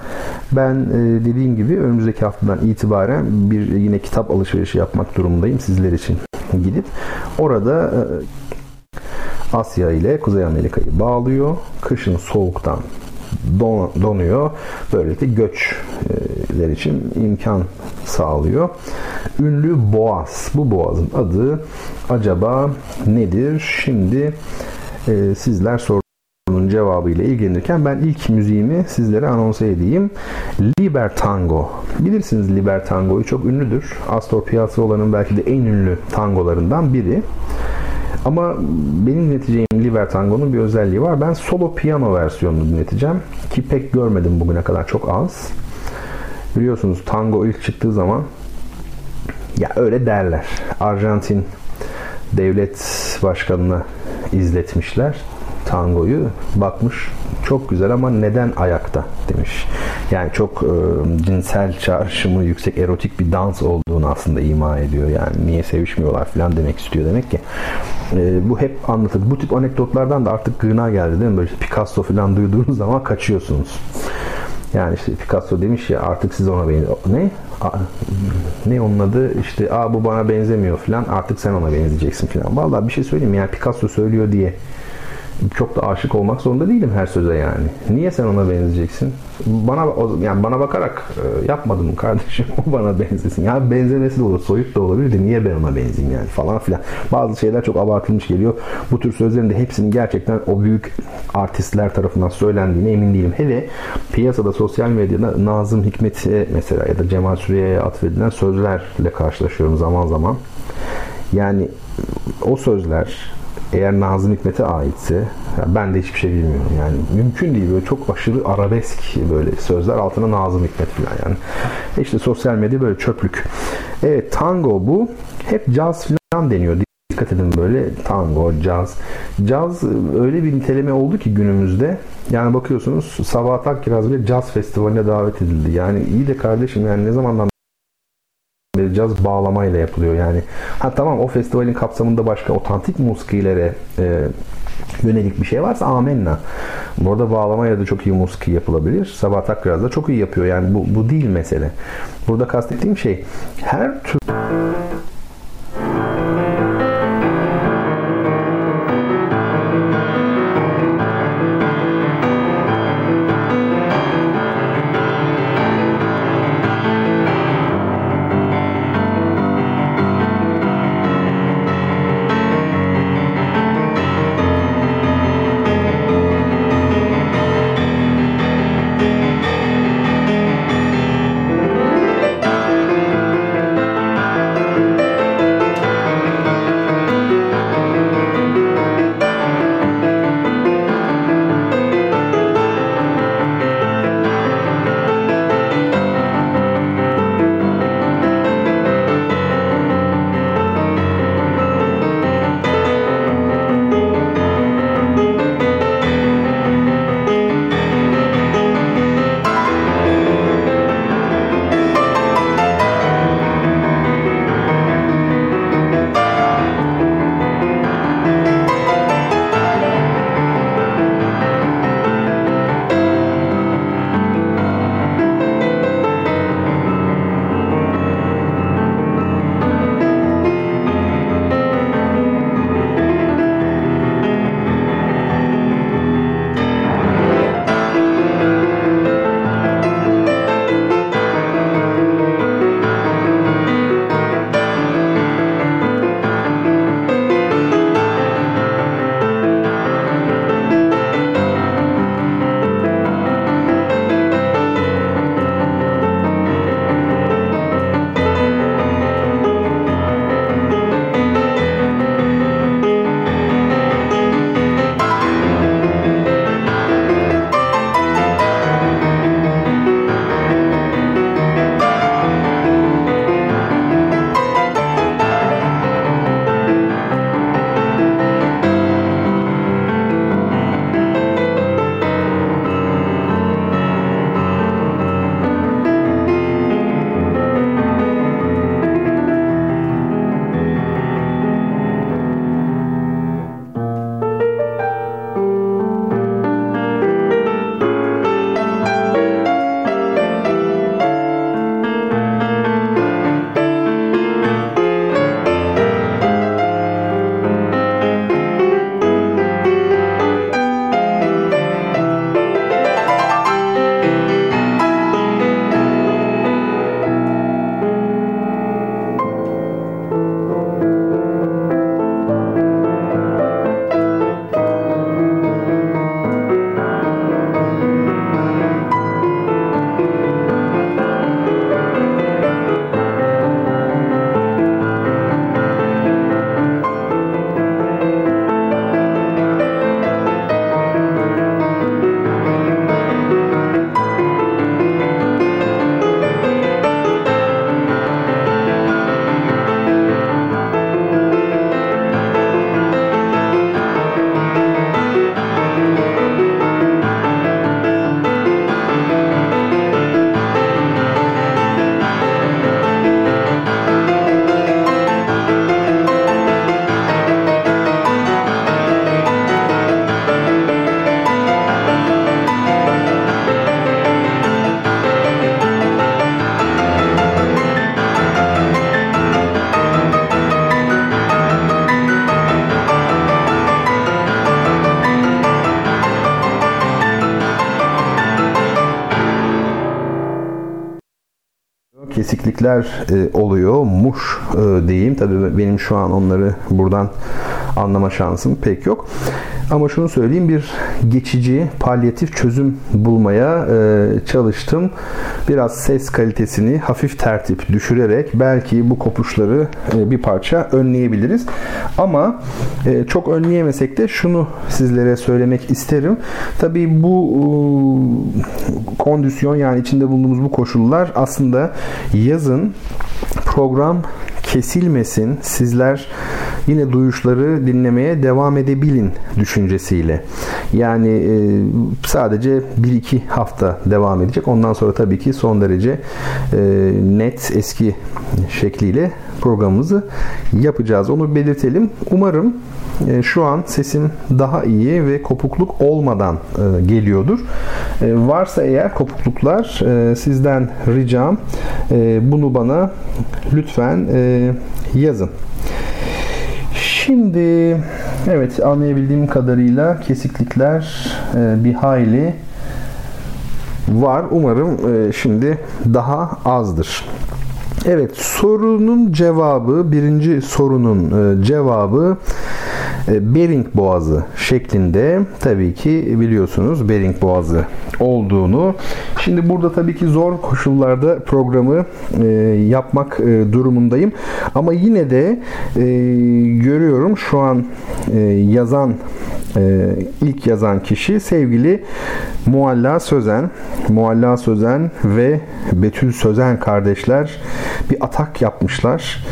Speaker 2: ben e, dediğim gibi önümüzdeki haftadan itibaren bir yine kitap alışverişi yapmak durumundayım sizler için gidip orada e, Asya ile Kuzey Amerika'yı bağlıyor. Kışın soğuktan don, donuyor. Böylelikle göçler için imkan sağlıyor. Ünlü Boğaz. Bu boğazın adı acaba nedir? Şimdi e, sizler sorunun cevabıyla ilgilenirken ben ilk müziğimi sizlere anons edeyim. Libertango. Bilirsiniz Libertango'yu çok ünlüdür. Astor Piazzolla'nın belki de en ünlü tangolarından biri. Ama benim dinleteceğim Libertango'nun bir özelliği var. Ben solo piyano versiyonunu dinleteceğim. Ki pek görmedim bugüne kadar çok az. Biliyorsunuz tango ilk çıktığı zaman ya öyle derler. Arjantin devlet başkanına izletmişler tangoyu. Bakmış çok güzel ama neden ayakta demiş. Yani çok e, cinsel çağrışımı yüksek erotik bir dans olduğunu aslında ima ediyor. Yani niye sevişmiyorlar falan demek istiyor demek ki. E, bu hep anlatır. Bu tip anekdotlardan da artık gına geldi değil mi? Böyle Picasso falan duyduğunuz zaman kaçıyorsunuz. Yani işte Picasso demiş ya artık siz ona benziyor. Ne? ne onun adı? İşte Aa, bu bana benzemiyor falan. Artık sen ona benzeyeceksin falan. Vallahi bir şey söyleyeyim yani Picasso söylüyor diye çok da aşık olmak zorunda değilim her söze yani. Niye sen ona benzeyeceksin? Bana yani bana bakarak e, yapmadım kardeşim o bana benzesin. Ya benzemesi de olur, soyut da olabilir de niye ben ona benzeyeyim yani falan filan. Bazı şeyler çok abartılmış geliyor. Bu tür sözlerin de hepsinin gerçekten o büyük artistler tarafından söylendiğine emin değilim. Hele piyasada sosyal medyada Nazım Hikmet'e mesela ya da Cemal Süreyya'ya atfedilen sözlerle karşılaşıyorum zaman zaman. Yani o sözler eğer Nazım Hikmet'e aitse ben de hiçbir şey bilmiyorum yani mümkün değil böyle çok aşırı arabesk böyle sözler altına Nazım Hikmet falan yani işte sosyal medya böyle çöplük evet tango bu hep caz falan deniyor dikkat edin böyle tango, caz. Caz öyle bir niteleme oldu ki günümüzde. Yani bakıyorsunuz Sabahat Akkiraz bile caz festivaline davet edildi. Yani iyi de kardeşim yani ne zamandan caz bağlamayla yapılıyor yani. Ha tamam o festivalin kapsamında başka otantik muskilere e, yönelik bir şey varsa amenna. Burada bağlamayla da çok iyi musiki yapılabilir. Sabah Akkiraz da çok iyi yapıyor. Yani bu, bu değil mesele. Burada kastettiğim şey her tür eksiklikler e, oluyor. Muş e, diyeyim. Tabii benim şu an onları buradan anlama şansım pek yok. Ama şunu söyleyeyim bir geçici palyatif çözüm bulmaya e, çalıştım. Biraz ses kalitesini hafif tertip düşürerek belki bu kopuşları e, bir parça önleyebiliriz. Ama e, çok önleyemesek de şunu sizlere söylemek isterim. Tabii bu e, kondisyon yani içinde bulunduğumuz bu koşullar aslında yazın program kesilmesin. Sizler yine duyuşları dinlemeye devam edebilin düşüncesiyle. Yani e, sadece 1-2 hafta devam edecek. Ondan sonra tabii ki son derece e, net eski şekliyle programımızı yapacağız. Onu belirtelim. Umarım e, şu an sesim daha iyi ve kopukluk olmadan e, geliyordur. E, varsa eğer kopukluklar sizden ricam bunu bana lütfen yazın. Şimdi evet anlayabildiğim kadarıyla kesiklikler bir hayli var. Umarım şimdi daha azdır. Evet sorunun cevabı birinci sorunun e, cevabı e, Bering Boğazı şeklinde tabii ki biliyorsunuz Bering Boğazı olduğunu. Şimdi burada tabii ki zor koşullarda programı e, yapmak durumundayım. Ama yine de görüyorum şu an yazan e, ilk yazan kişi sevgili Mualla Sözen. Mualla Sözen ve Betül Sözen kardeşler bir atak yapmışlar.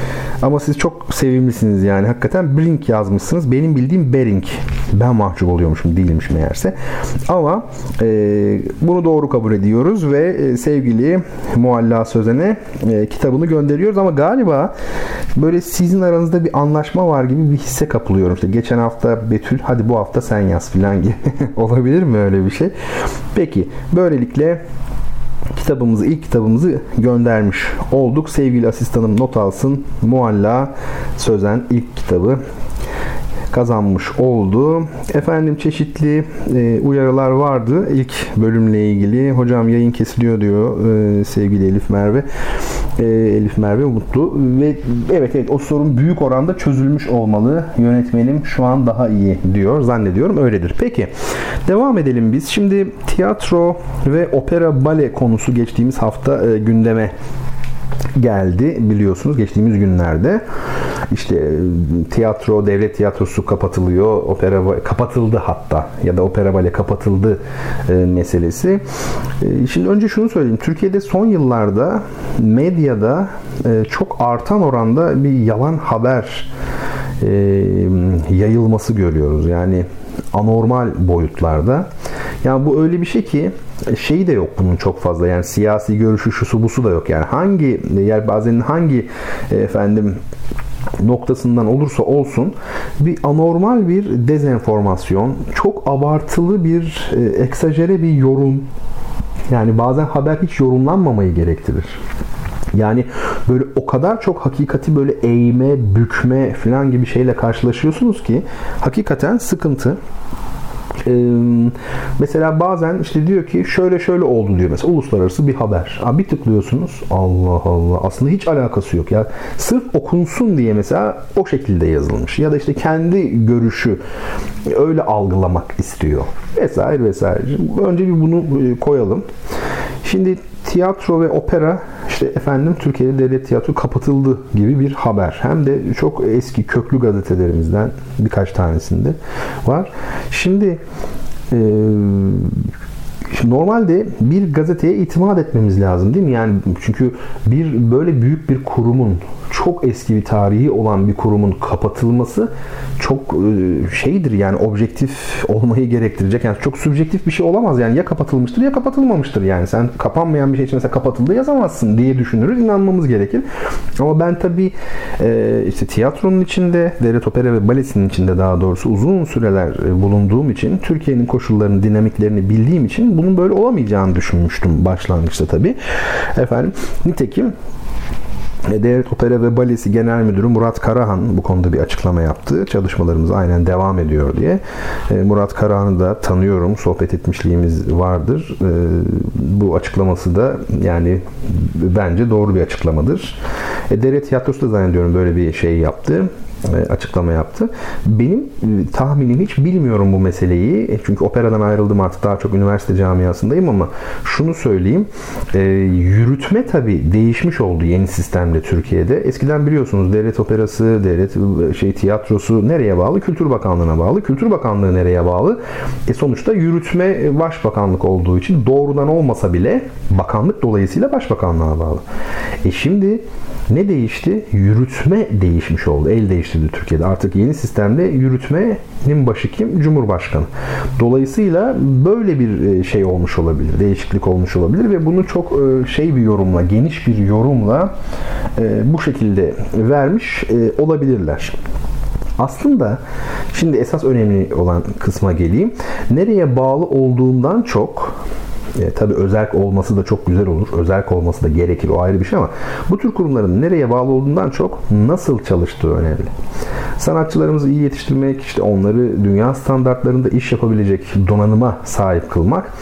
Speaker 2: Ama siz çok sevimlisiniz yani. Hakikaten Brink yazmışsınız. Benim bildiğim Bering. Ben mahcup oluyormuşum değilmiş meğerse. Ama e, bunu doğru kabul ediyoruz ve e, sevgili Mualla Sözen'e e, kitabını gönderiyoruz ama galiba böyle sizin aranızda bir anlaşma var gibi bir hisse kapılıyorum. İşte geçen hafta Betül hadi bu hafta sen yaz filan gibi. Olabilir mi öyle bir şey? Peki böylelikle kitabımızı, ilk kitabımızı göndermiş olduk. Sevgili asistanım not alsın. Mualla Sözen ilk kitabı kazanmış oldu. Efendim çeşitli e, uyarılar vardı ilk bölümle ilgili. Hocam yayın kesiliyor diyor e, sevgili Elif Merve. E, Elif Merve Mutlu ve evet evet o sorun büyük oranda çözülmüş olmalı. Yönetmenim şu an daha iyi diyor. Zannediyorum öyledir. Peki devam edelim biz. Şimdi tiyatro ve opera bale konusu geçtiğimiz hafta e, gündeme geldi biliyorsunuz geçtiğimiz günlerde. İşte tiyatro devlet tiyatrosu kapatılıyor opera kapatıldı hatta ya da opera bale kapatıldı e, meselesi. E, şimdi önce şunu söyleyeyim. Türkiye'de son yıllarda medyada e, çok artan oranda bir yalan haber e, yayılması görüyoruz. Yani anormal boyutlarda yani bu öyle bir şey ki şeyi de yok bunun çok fazla. Yani siyasi görüşü şusu busu da yok. Yani hangi yer bazen hangi efendim noktasından olursa olsun bir anormal bir dezenformasyon, çok abartılı bir e, eksajere bir yorum yani bazen haber hiç yorumlanmamayı gerektirir. Yani böyle o kadar çok hakikati böyle eğme, bükme falan gibi şeyle karşılaşıyorsunuz ki hakikaten sıkıntı. Ee, mesela bazen işte diyor ki şöyle şöyle oldu diyor mesela uluslararası bir haber. Abi bir tıklıyorsunuz Allah Allah aslında hiç alakası yok ya. Sırf okunsun diye mesela o şekilde yazılmış ya da işte kendi görüşü öyle algılamak istiyor vesaire vesaire. Önce bir bunu koyalım. Şimdi tiyatro ve opera işte efendim Türkiye'de devlet tiyatro kapatıldı gibi bir haber. Hem de çok eski köklü gazetelerimizden birkaç tanesinde var. Şimdi e, normalde bir gazeteye itimat etmemiz lazım değil mi? Yani çünkü bir böyle büyük bir kurumun çok eski bir tarihi olan bir kurumun kapatılması çok e, şeydir yani objektif olmayı gerektirecek. Yani çok subjektif bir şey olamaz yani ya kapatılmıştır ya kapatılmamıştır yani. Sen kapanmayan bir şey için mesela kapatıldı yazamazsın diye düşünürüz. inanmamız gerekir. Ama ben tabii e, işte tiyatronun içinde, devlet opera ve balesinin içinde daha doğrusu uzun süreler e, bulunduğum için Türkiye'nin koşullarını, dinamiklerini bildiğim için bunun böyle olamayacağını düşünmüştüm başlangıçta tabii. Efendim nitekim Devlet Opera ve Balesi Genel Müdürü Murat Karahan bu konuda bir açıklama yaptı. Çalışmalarımız aynen devam ediyor diye. E, Murat Karahan'ı da tanıyorum. Sohbet etmişliğimiz vardır. E, bu açıklaması da yani bence doğru bir açıklamadır. Devlet Tiyatrosu da zannediyorum böyle bir şey yaptı açıklama yaptı. Benim tahminim hiç bilmiyorum bu meseleyi. Çünkü operadan ayrıldım artık daha çok üniversite camiasındayım ama şunu söyleyeyim. E, yürütme tabi değişmiş oldu yeni sistemde Türkiye'de. Eskiden biliyorsunuz devlet operası, devlet şey tiyatrosu nereye bağlı? Kültür Bakanlığı'na bağlı. Kültür Bakanlığı nereye bağlı? E sonuçta yürütme başbakanlık olduğu için doğrudan olmasa bile bakanlık dolayısıyla başbakanlığa bağlı. E şimdi ne değişti? Yürütme değişmiş oldu. El değiştirdi Türkiye'de. Artık yeni sistemde yürütmenin başı kim? Cumhurbaşkanı. Dolayısıyla böyle bir e, şey olmuş olabilir. Değişiklik olmuş olabilir ve bunu çok e, şey bir yorumla, geniş bir yorumla e, bu şekilde vermiş olabilirler. Aslında şimdi esas önemli olan kısma geleyim. Nereye bağlı olduğundan çok e, tabii özerk olması da çok güzel olur. Özerk olması da gerekir. O ayrı bir şey ama bu tür kurumların nereye bağlı olduğundan çok nasıl çalıştığı önemli. Sanatçılarımızı iyi yetiştirmek, işte onları dünya standartlarında iş yapabilecek donanıma sahip kılmak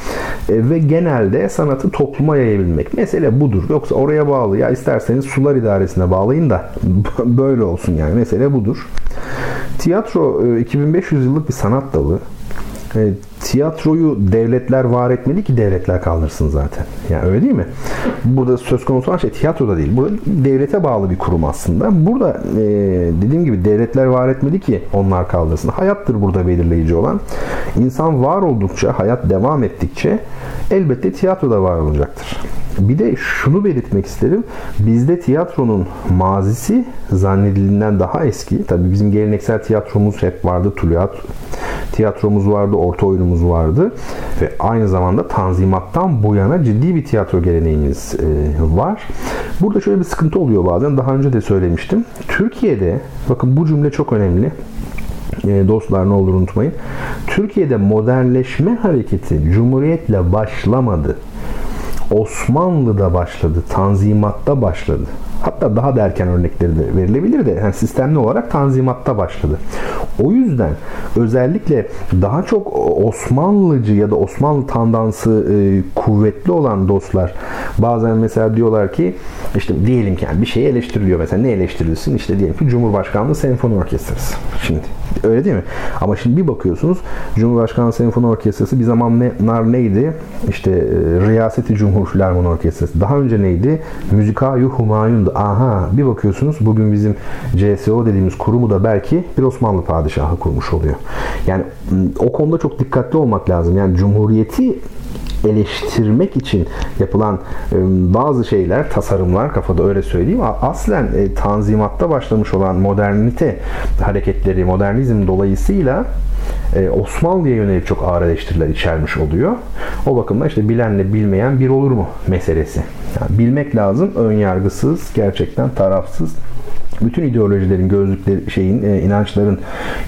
Speaker 2: e, ve genelde sanatı topluma yayabilmek. Mesele budur. Yoksa oraya bağlı. Ya isterseniz sular idaresine bağlayın da böyle olsun yani. Mesele budur. Tiyatro 2500 e, yıllık bir sanat dalı. E, tiyatroyu devletler var etmeli ki devletler kaldırsın zaten. Yani öyle değil mi? Burada söz konusu olan şey tiyatroda değil. Burada devlete bağlı bir kurum aslında. Burada e, dediğim gibi devletler var etmeli ki onlar kaldırsın. Hayattır burada belirleyici olan. İnsan var oldukça, hayat devam ettikçe elbette tiyatro da var olacaktır. Bir de şunu belirtmek isterim. Bizde tiyatronun mazisi zannedildiğinden daha eski. Tabii bizim geleneksel tiyatromuz hep vardı. Tiyatro, tiyatromuz vardı, orta oyunumuz vardı. Ve aynı zamanda Tanzimat'tan bu yana ciddi bir tiyatro geleneğimiz e, var. Burada şöyle bir sıkıntı oluyor bazen. Daha önce de söylemiştim. Türkiye'de, bakın bu cümle çok önemli dostlar ne olur unutmayın. Türkiye'de modernleşme hareketi Cumhuriyet'le başlamadı. Osmanlı'da başladı, Tanzimat'ta başladı. Hatta daha da erken örnekleri de verilebilir de yani sistemli olarak Tanzimat'ta başladı. O yüzden özellikle daha çok Osmanlıcı ya da Osmanlı tandansı e, kuvvetli olan dostlar bazen mesela diyorlar ki işte diyelim ki yani bir şeyi eleştiriliyor mesela ne eleştirilsin işte diyelim ki Cumhurbaşkanlığı Senfoni Orkestrası. Şimdi öyle değil mi? Ama şimdi bir bakıyorsunuz Cumhurbaşkanlığı Senfoni Orkestrası bir zamanlar neydi? İşte e, Riyaseti Cumhur Filarmoni Orkestrası. Daha önce neydi? Müzikayu Humayun'du. Aha bir bakıyorsunuz bugün bizim CSO dediğimiz kurumu da belki bir Osmanlı padişahı kurmuş oluyor. Yani o konuda çok dikkatli olmak lazım. Yani Cumhuriyeti eleştirmek için yapılan bazı şeyler, tasarımlar kafada öyle söyleyeyim. Aslen e, tanzimatta başlamış olan modernite hareketleri, modernizm dolayısıyla e, Osmanlı'ya yönelik çok ağır eleştiriler içermiş oluyor. O bakımdan işte bilenle bilmeyen bir olur mu meselesi. Yani bilmek lazım, ön yargısız, gerçekten tarafsız bütün ideolojilerin gözlükleri şeyin e, inançların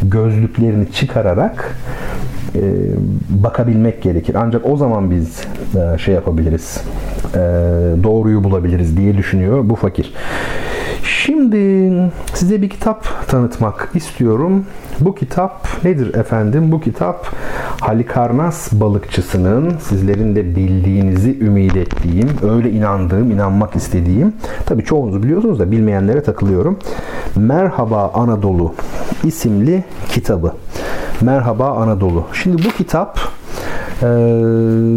Speaker 2: gözlüklerini çıkararak e, bakabilmek gerekir. Ancak o zaman biz e, şey yapabiliriz. E, doğruyu bulabiliriz diye düşünüyor bu fakir. Şimdi size bir kitap tanıtmak istiyorum. Bu kitap nedir efendim? Bu kitap Halikarnas balıkçısının sizlerin de bildiğinizi ümit ettiğim, öyle inandığım, inanmak istediğim, tabii çoğunuz biliyorsunuz da bilmeyenlere takılıyorum. Merhaba Anadolu isimli kitabı. Merhaba Anadolu. Şimdi bu kitap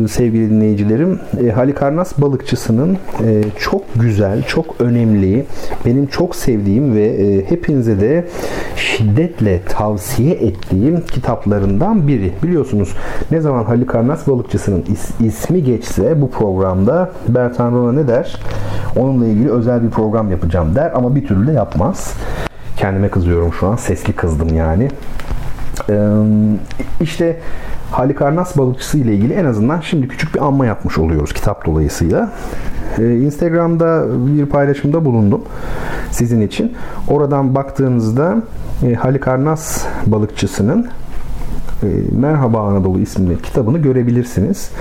Speaker 2: sevgili dinleyicilerim e, Halikarnas balıkçısının e, çok güzel, çok önemli, benim çok sevdiğim ve e, hepinize de şiddetle tavsiye ettiğim kitaplarından biri. Biliyorsunuz ne zaman Halikarnas balıkçısının is, ismi geçse bu programda Bertan Rona ne der? Onunla ilgili özel bir program yapacağım der ama bir türlü de yapmaz. Kendime kızıyorum şu an. Sesli kızdım yani. İşte Halikarnas balıkçısı ile ilgili en azından şimdi küçük bir anma yapmış oluyoruz kitap dolayısıyla. Instagram'da bir paylaşımda bulundum sizin için. Oradan baktığınızda Halikarnas balıkçısının Merhaba Anadolu isimli kitabını görebilirsiniz.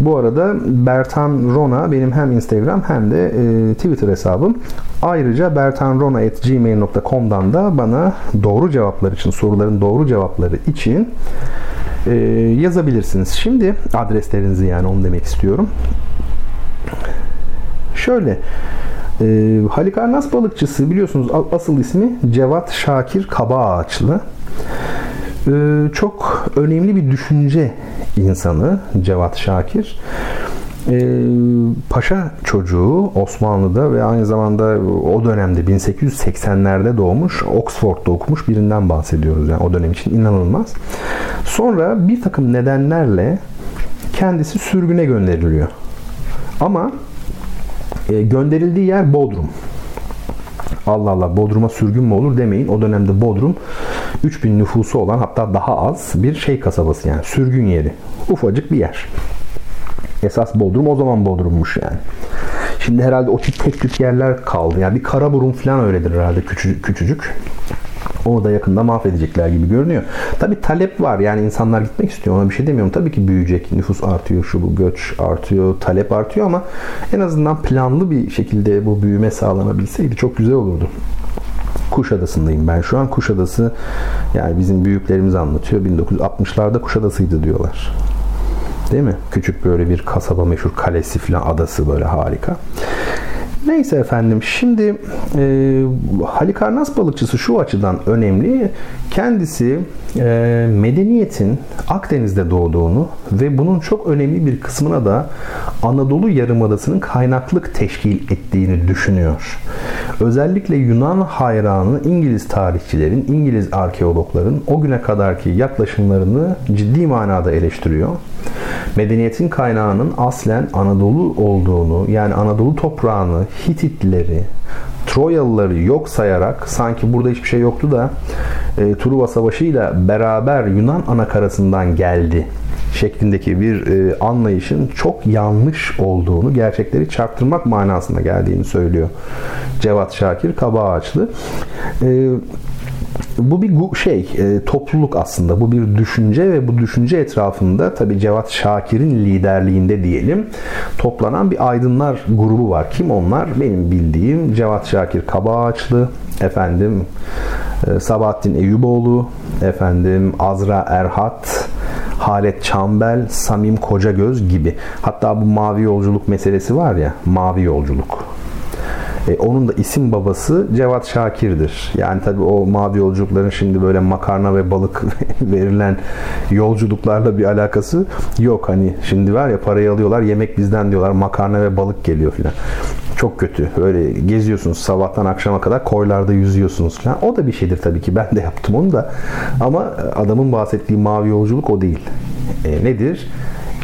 Speaker 2: Bu arada Bertan Rona benim hem Instagram hem de Twitter hesabım. Ayrıca bertanrona.gmail.com'dan da bana doğru cevaplar için, soruların doğru cevapları için e, yazabilirsiniz. Şimdi adreslerinizi yani onu demek istiyorum. Şöyle e, Halikarnas balıkçısı biliyorsunuz asıl ismi Cevat Şakir Kabaağaçlı. E, çok önemli bir düşünce insanı Cevat Şakir. E, paşa çocuğu Osmanlı'da ve aynı zamanda o dönemde 1880'lerde doğmuş, Oxford'da okumuş birinden bahsediyoruz yani o dönem için inanılmaz. Sonra bir takım nedenlerle kendisi sürgüne gönderiliyor. Ama e, gönderildiği yer Bodrum. Allah Allah Bodrum'a sürgün mü olur demeyin. O dönemde Bodrum 3000 nüfusu olan hatta daha az bir şey kasabası yani sürgün yeri. Ufacık bir yer. Esas Bodrum o zaman Bodrum'muş yani. Şimdi herhalde o tip tek tük yerler kaldı. Yani bir Karaburun falan öyledir herhalde küçücük. küçücük. Onu da yakında mahvedecekler gibi görünüyor. Tabi talep var yani insanlar gitmek istiyor ona bir şey demiyorum. Tabii ki büyüyecek nüfus artıyor şu bu göç artıyor talep artıyor ama en azından planlı bir şekilde bu büyüme sağlanabilseydi çok güzel olurdu. Kuşadası'ndayım ben şu an. Kuşadası yani bizim büyüklerimiz anlatıyor. 1960'larda Kuşadası'ydı diyorlar. Değil mi? Küçük böyle bir kasaba meşhur kalesi falan adası böyle harika. Neyse efendim şimdi e, Halikarnas balıkçısı şu açıdan önemli. Kendisi e, medeniyetin Akdeniz'de doğduğunu ve bunun çok önemli bir kısmına da Anadolu Yarımadası'nın kaynaklık teşkil ettiğini düşünüyor. Özellikle Yunan hayranı İngiliz tarihçilerin, İngiliz arkeologların o güne kadarki yaklaşımlarını ciddi manada eleştiriyor. Medeniyetin kaynağının aslen Anadolu olduğunu yani Anadolu toprağını, Hititleri, Troyalıları yok sayarak sanki burada hiçbir şey yoktu da e, Truva Savaşı ile beraber Yunan anakarasından geldi şeklindeki bir e, anlayışın çok yanlış olduğunu, gerçekleri çarptırmak manasında geldiğini söylüyor Cevat Şakir Kabaağaçlı. E, bu bir şey e, topluluk aslında bu bir düşünce ve bu düşünce etrafında tabi Cevat Şakir'in liderliğinde diyelim toplanan bir aydınlar grubu var. Kim onlar? Benim bildiğim Cevat Şakir Kabaağaçlı, efendim e, Sabahattin Eyüboğlu, efendim Azra Erhat, Halet Çambel, Samim Kocagöz gibi. Hatta bu mavi yolculuk meselesi var ya, mavi yolculuk. E, onun da isim babası Cevat Şakir'dir. Yani tabii o mavi yolculukların şimdi böyle makarna ve balık verilen yolculuklarla bir alakası yok. Hani şimdi var ya parayı alıyorlar yemek bizden diyorlar makarna ve balık geliyor filan. Çok kötü. Öyle geziyorsunuz sabahtan akşama kadar koylarda yüzüyorsunuz falan. O da bir şeydir tabii ki. Ben de yaptım onu da. Ama adamın bahsettiği mavi yolculuk o değil. E, nedir?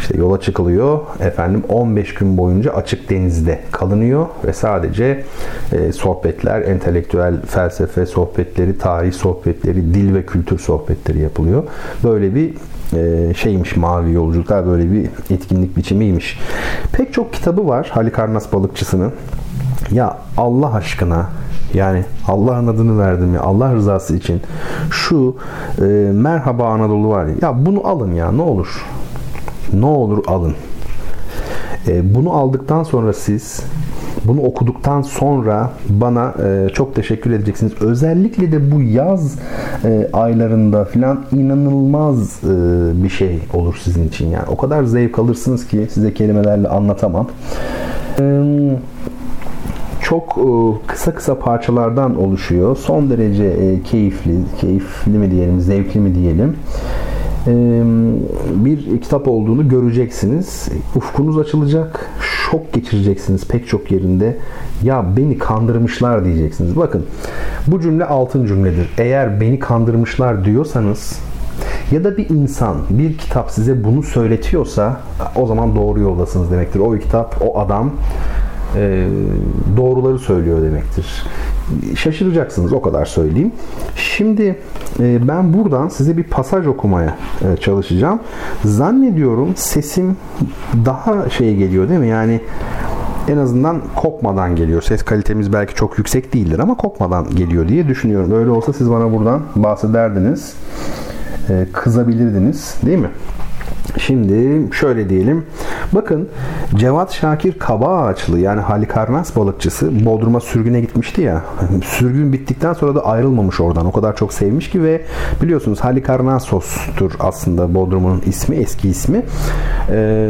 Speaker 2: İşte yola çıkılıyor. Efendim 15 gün boyunca açık denizde kalınıyor ve sadece e, sohbetler, entelektüel felsefe sohbetleri, tarih sohbetleri, dil ve kültür sohbetleri yapılıyor. Böyle bir e, şeymiş mavi yolculuklar böyle bir etkinlik biçimiymiş. Pek çok kitabı var Halikarnas balıkçısının. Ya Allah aşkına yani Allah'ın adını verdim ya Allah rızası için şu e, Merhaba Anadolu var ya, ya bunu alın ya ne olur ne olur alın. E, bunu aldıktan sonra siz bunu okuduktan sonra bana e, çok teşekkür edeceksiniz. Özellikle de bu yaz e, aylarında filan inanılmaz e, bir şey olur sizin için. Yani o kadar zevk alırsınız ki size kelimelerle anlatamam. E, çok e, kısa kısa parçalardan oluşuyor. Son derece e, keyifli, keyifli mi diyelim, zevkli mi diyelim bir kitap olduğunu göreceksiniz. Ufkunuz açılacak. Şok geçireceksiniz pek çok yerinde. Ya beni kandırmışlar diyeceksiniz. Bakın bu cümle altın cümledir. Eğer beni kandırmışlar diyorsanız ya da bir insan, bir kitap size bunu söyletiyorsa o zaman doğru yoldasınız demektir. O kitap, o adam doğruları söylüyor demektir. Şaşıracaksınız o kadar söyleyeyim. Şimdi e, ben buradan size bir pasaj okumaya e, çalışacağım. Zannediyorum sesim daha şey geliyor değil mi? Yani en azından kopmadan geliyor. Ses kalitemiz belki çok yüksek değildir ama kopmadan geliyor diye düşünüyorum. Öyle olsa siz bana buradan bahsederdiniz. Kızabilirdiniz değil mi? Şimdi şöyle diyelim. Bakın Cevat Şakir Kaba Ağaçlı yani Halikarnas balıkçısı Bodrum'a sürgüne gitmişti ya. Sürgün bittikten sonra da ayrılmamış oradan. O kadar çok sevmiş ki ve biliyorsunuz Halikarnassos'tur aslında Bodrum'un ismi, eski ismi. Ee,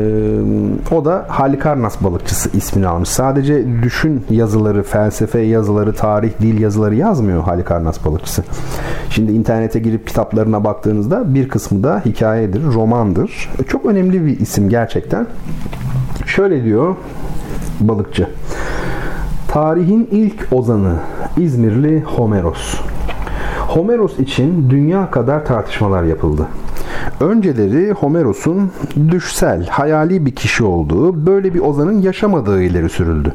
Speaker 2: o da Halikarnas balıkçısı ismini almış. Sadece düşün yazıları, felsefe yazıları, tarih, dil yazıları yazmıyor Halikarnas balıkçısı. Şimdi internete girip kitaplarına baktığınızda bir kısmı da hikayedir, romandır. Çok önemli bir isim gerçekten. Şöyle diyor balıkçı. Tarihin ilk ozanı İzmirli Homeros. Homeros için dünya kadar tartışmalar yapıldı. Önceleri Homeros'un düşsel, hayali bir kişi olduğu, böyle bir ozanın yaşamadığı ileri sürüldü.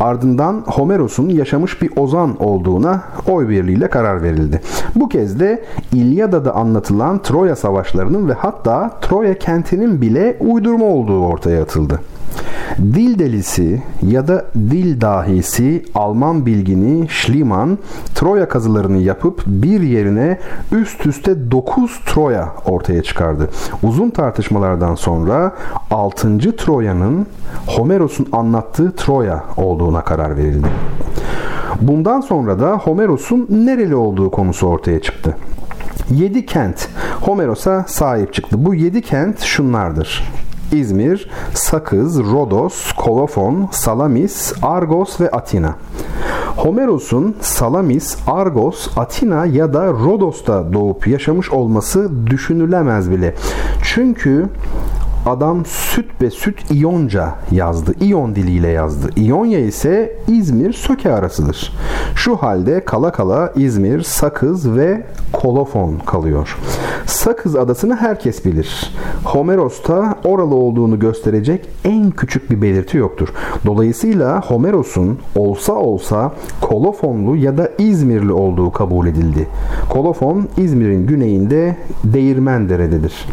Speaker 2: Ardından Homeros'un yaşamış bir ozan olduğuna oy birliğiyle karar verildi. Bu kez de İlyada'da anlatılan Troya savaşlarının ve hatta Troya kentinin bile uydurma olduğu ortaya atıldı. Dil delisi ya da dil dahisi Alman bilgini Schliemann Troya kazılarını yapıp bir yerine üst üste 9 Troya ortaya çıkardı. Uzun tartışmalardan sonra 6. Troya'nın Homeros'un anlattığı Troya olduğuna karar verildi. Bundan sonra da Homeros'un nereli olduğu konusu ortaya çıktı. 7 kent Homeros'a sahip çıktı. Bu 7 kent şunlardır. İzmir, Sakız, Rodos, Kolofon, Salamis, Argos ve Atina. Homeros'un Salamis, Argos, Atina ya da Rodos'ta doğup yaşamış olması düşünülemez bile. Çünkü adam süt ve süt İyonca yazdı. İyon diliyle yazdı. İonya ise İzmir Söke arasıdır. Şu halde kala kala İzmir, Sakız ve Kolofon kalıyor. Sakız adasını herkes bilir. Homeros'ta oralı olduğunu gösterecek en küçük bir belirti yoktur. Dolayısıyla Homeros'un olsa olsa Kolofonlu ya da İzmirli olduğu kabul edildi. Kolofon İzmir'in güneyinde Değirmendere'dedir.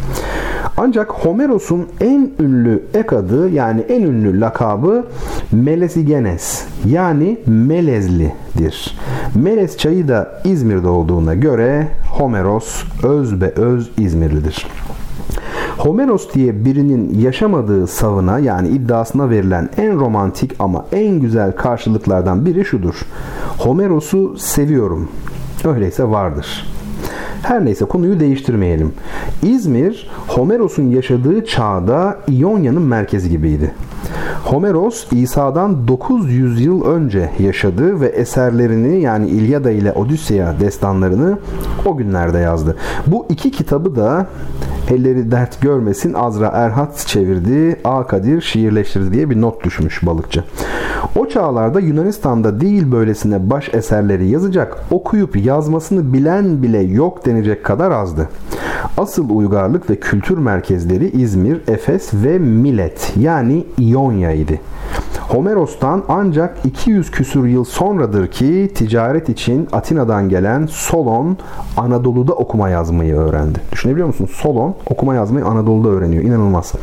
Speaker 2: Ancak Homeros'un en ünlü ek adı yani en ünlü lakabı Melesigenes yani Melezli'dir. Melez çayı da İzmir'de olduğuna göre Homeros öz be öz İzmirlidir. Homeros diye birinin yaşamadığı savına yani iddiasına verilen en romantik ama en güzel karşılıklardan biri şudur. Homeros'u seviyorum. Öyleyse vardır. Her neyse konuyu değiştirmeyelim. İzmir, Homeros'un yaşadığı çağda İonya'nın merkezi gibiydi. Homeros İsa'dan 900 yıl önce yaşadı ve eserlerini yani İlyada ile Odüsseya destanlarını o günlerde yazdı. Bu iki kitabı da elleri dert görmesin Azra Erhat çevirdi, A Kadir şiirleştirdi diye bir not düşmüş balıkçı. O çağlarda Yunanistan'da değil böylesine baş eserleri yazacak, okuyup yazmasını bilen bile yok denecek kadar azdı. Asıl uygarlık ve kültür merkezleri İzmir, Efes ve Milet yani İonya idi. Homeros'tan ancak 200 küsur yıl sonradır ki ticaret için Atina'dan gelen Solon Anadolu'da okuma yazmayı öğrendi. Düşünebiliyor musun? Solon okuma yazmayı Anadolu'da öğreniyor. İnanılmaz.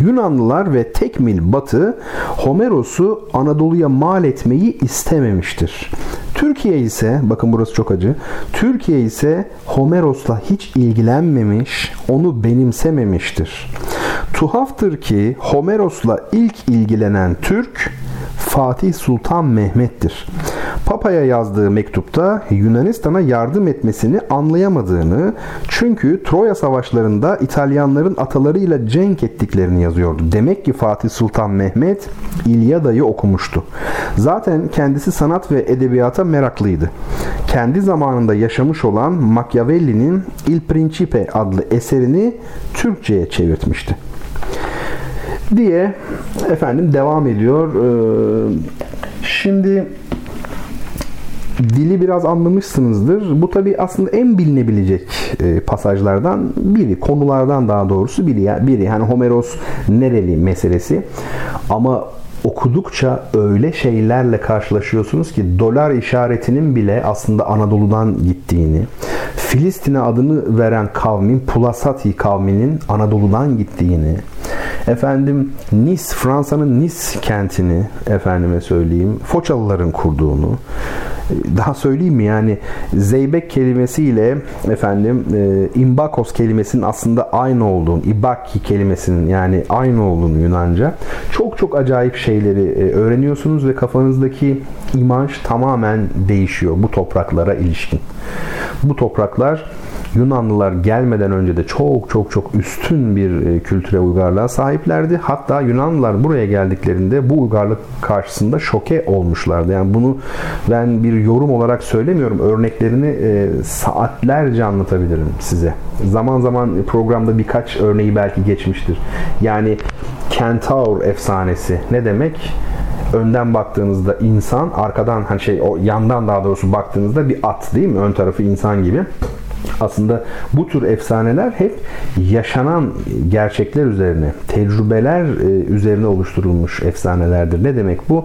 Speaker 2: Yunanlılar ve tekmil batı Homeros'u Anadolu'ya mal etmeyi istememiştir. Türkiye ise bakın burası çok acı. Türkiye ise Homeros'la hiç ilgilenmemiş, onu benimsememiştir. Tuhaftır ki Homeros'la ilk ilgilenen Türk Fatih Sultan Mehmet'tir. Papa'ya yazdığı mektupta Yunanistan'a yardım etmesini anlayamadığını çünkü Troya savaşlarında İtalyanların atalarıyla cenk ettiklerini yazıyordu. Demek ki Fatih Sultan Mehmet İlyada'yı okumuştu. Zaten kendisi sanat ve edebiyata meraklıydı. Kendi zamanında yaşamış olan Machiavelli'nin Il Principe adlı eserini Türkçe'ye çevirtmişti diye efendim devam ediyor. Ee, şimdi dili biraz anlamışsınızdır. Bu tabi aslında en bilinebilecek e, pasajlardan biri, konulardan daha doğrusu biri. Biri yani Homeros nereli meselesi. Ama okudukça öyle şeylerle karşılaşıyorsunuz ki dolar işaretinin bile aslında Anadolu'dan gittiğini, Filistin'e adını veren kavmin, Pulasati kavminin Anadolu'dan gittiğini, efendim Nis, Fransa'nın Nis kentini efendime söyleyeyim, Foçalıların kurduğunu, daha söyleyeyim mi yani zeybek kelimesiyle efendim e, imbakos kelimesinin aslında aynı olduğunu, ibaki kelimesinin yani aynı olduğunu Yunanca çok çok acayip şeyleri e, öğreniyorsunuz ve kafanızdaki imaj tamamen değişiyor bu topraklara ilişkin. Bu topraklar Yunanlılar gelmeden önce de çok çok çok üstün bir e, kültüre uygarlığa sahiplerdi. Hatta Yunanlılar buraya geldiklerinde bu uygarlık karşısında şoke olmuşlardı. Yani bunu ben bir yorum olarak söylemiyorum. Örneklerini e, saatlerce anlatabilirim size. Zaman zaman programda birkaç örneği belki geçmiştir. Yani Kentaur efsanesi ne demek? önden baktığınızda insan, arkadan hani şey o yandan daha doğrusu baktığınızda bir at değil mi? Ön tarafı insan gibi. Aslında bu tür efsaneler hep yaşanan gerçekler üzerine, tecrübeler e, üzerine oluşturulmuş efsanelerdir. Ne demek bu?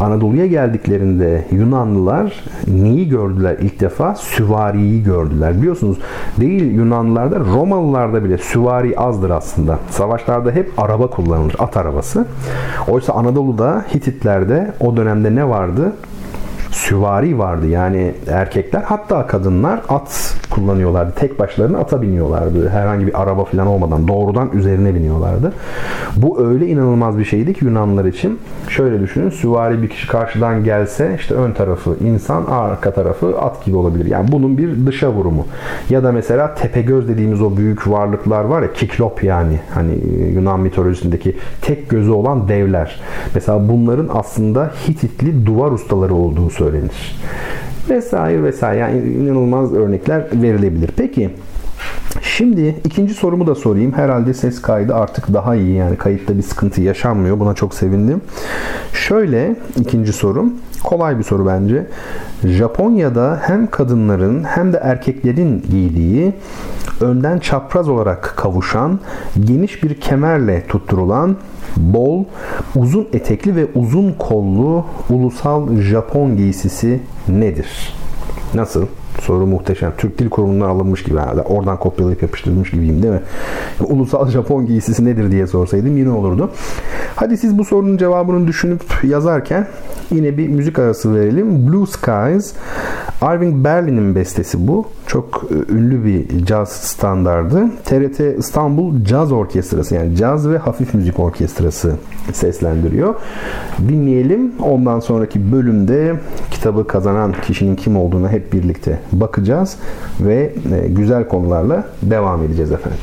Speaker 2: Anadolu'ya geldiklerinde Yunanlılar neyi gördüler ilk defa? Süvariyi gördüler. Biliyorsunuz değil Yunanlılarda Romalılarda bile süvari azdır aslında. Savaşlarda hep araba kullanılır. At arabası. Oysa Anadolu'da Hititlerde o dönemde ne vardı? süvari vardı. Yani erkekler hatta kadınlar at kullanıyorlardı. Tek başlarına ata biniyorlardı. Herhangi bir araba falan olmadan doğrudan üzerine biniyorlardı. Bu öyle inanılmaz bir şeydi ki Yunanlılar için. Şöyle düşünün. Süvari bir kişi karşıdan gelse işte ön tarafı insan, arka tarafı at gibi olabilir. Yani bunun bir dışa vurumu. Ya da mesela tepegöz dediğimiz o büyük varlıklar var ya kiklop yani hani Yunan mitolojisindeki tek gözü olan devler. Mesela bunların aslında Hititli duvar ustaları olduğu söylenir. Vesaire vesaire yani inanılmaz örnekler verilebilir. Peki Şimdi ikinci sorumu da sorayım. Herhalde ses kaydı artık daha iyi. Yani kayıtta bir sıkıntı yaşanmıyor. Buna çok sevindim. Şöyle ikinci sorum. Kolay bir soru bence. Japonya'da hem kadınların hem de erkeklerin giydiği önden çapraz olarak kavuşan, geniş bir kemerle tutturulan bol, uzun etekli ve uzun kollu ulusal Japon giysisi nedir? Nasıl? Soru muhteşem. Türk Dil Kurumu'ndan alınmış gibi. Yani oradan kopyalayıp yapıştırılmış gibiyim değil mi? Ulusal Japon giysisi nedir diye sorsaydım yine olurdu. Hadi siz bu sorunun cevabını düşünüp yazarken yine bir müzik arası verelim. Blue Skies Irving Berlin'in bestesi bu. Çok e, ünlü bir caz standardı. TRT İstanbul Caz Orkestrası yani caz ve hafif müzik orkestrası seslendiriyor. Dinleyelim. Ondan sonraki bölümde kitabı kazanan kişinin kim olduğuna hep birlikte bakacağız ve e, güzel konularla devam edeceğiz efendim.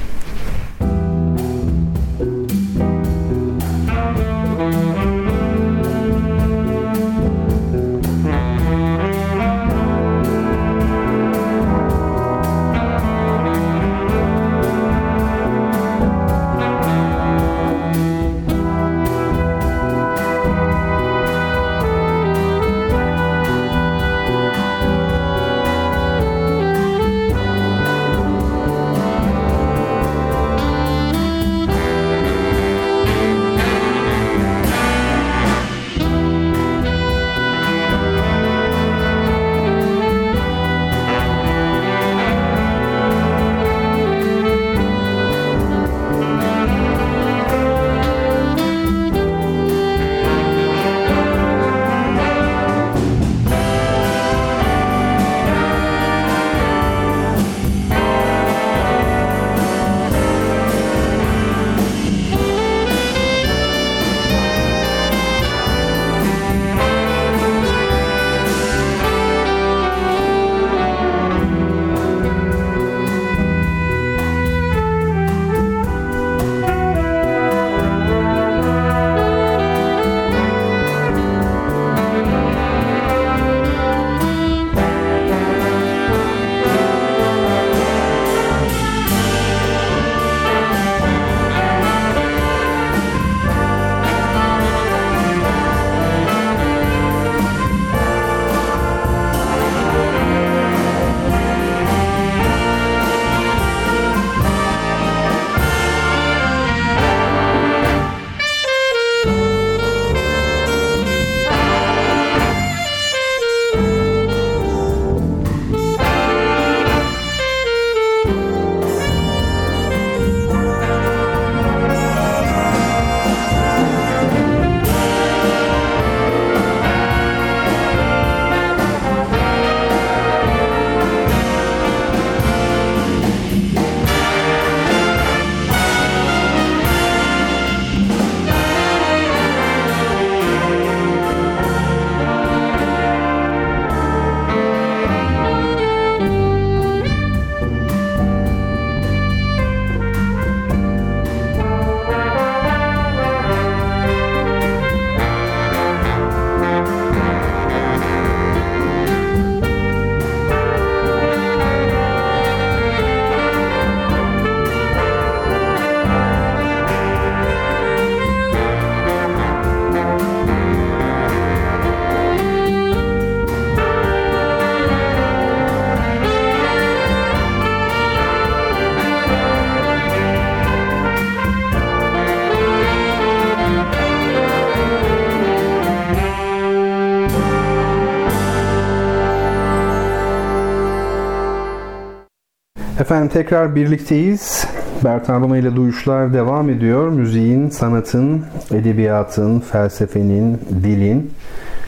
Speaker 2: Efendim tekrar birlikteyiz. Bertan Roma ile Duyuşlar devam ediyor. Müziğin, sanatın, edebiyatın, felsefenin, dilin,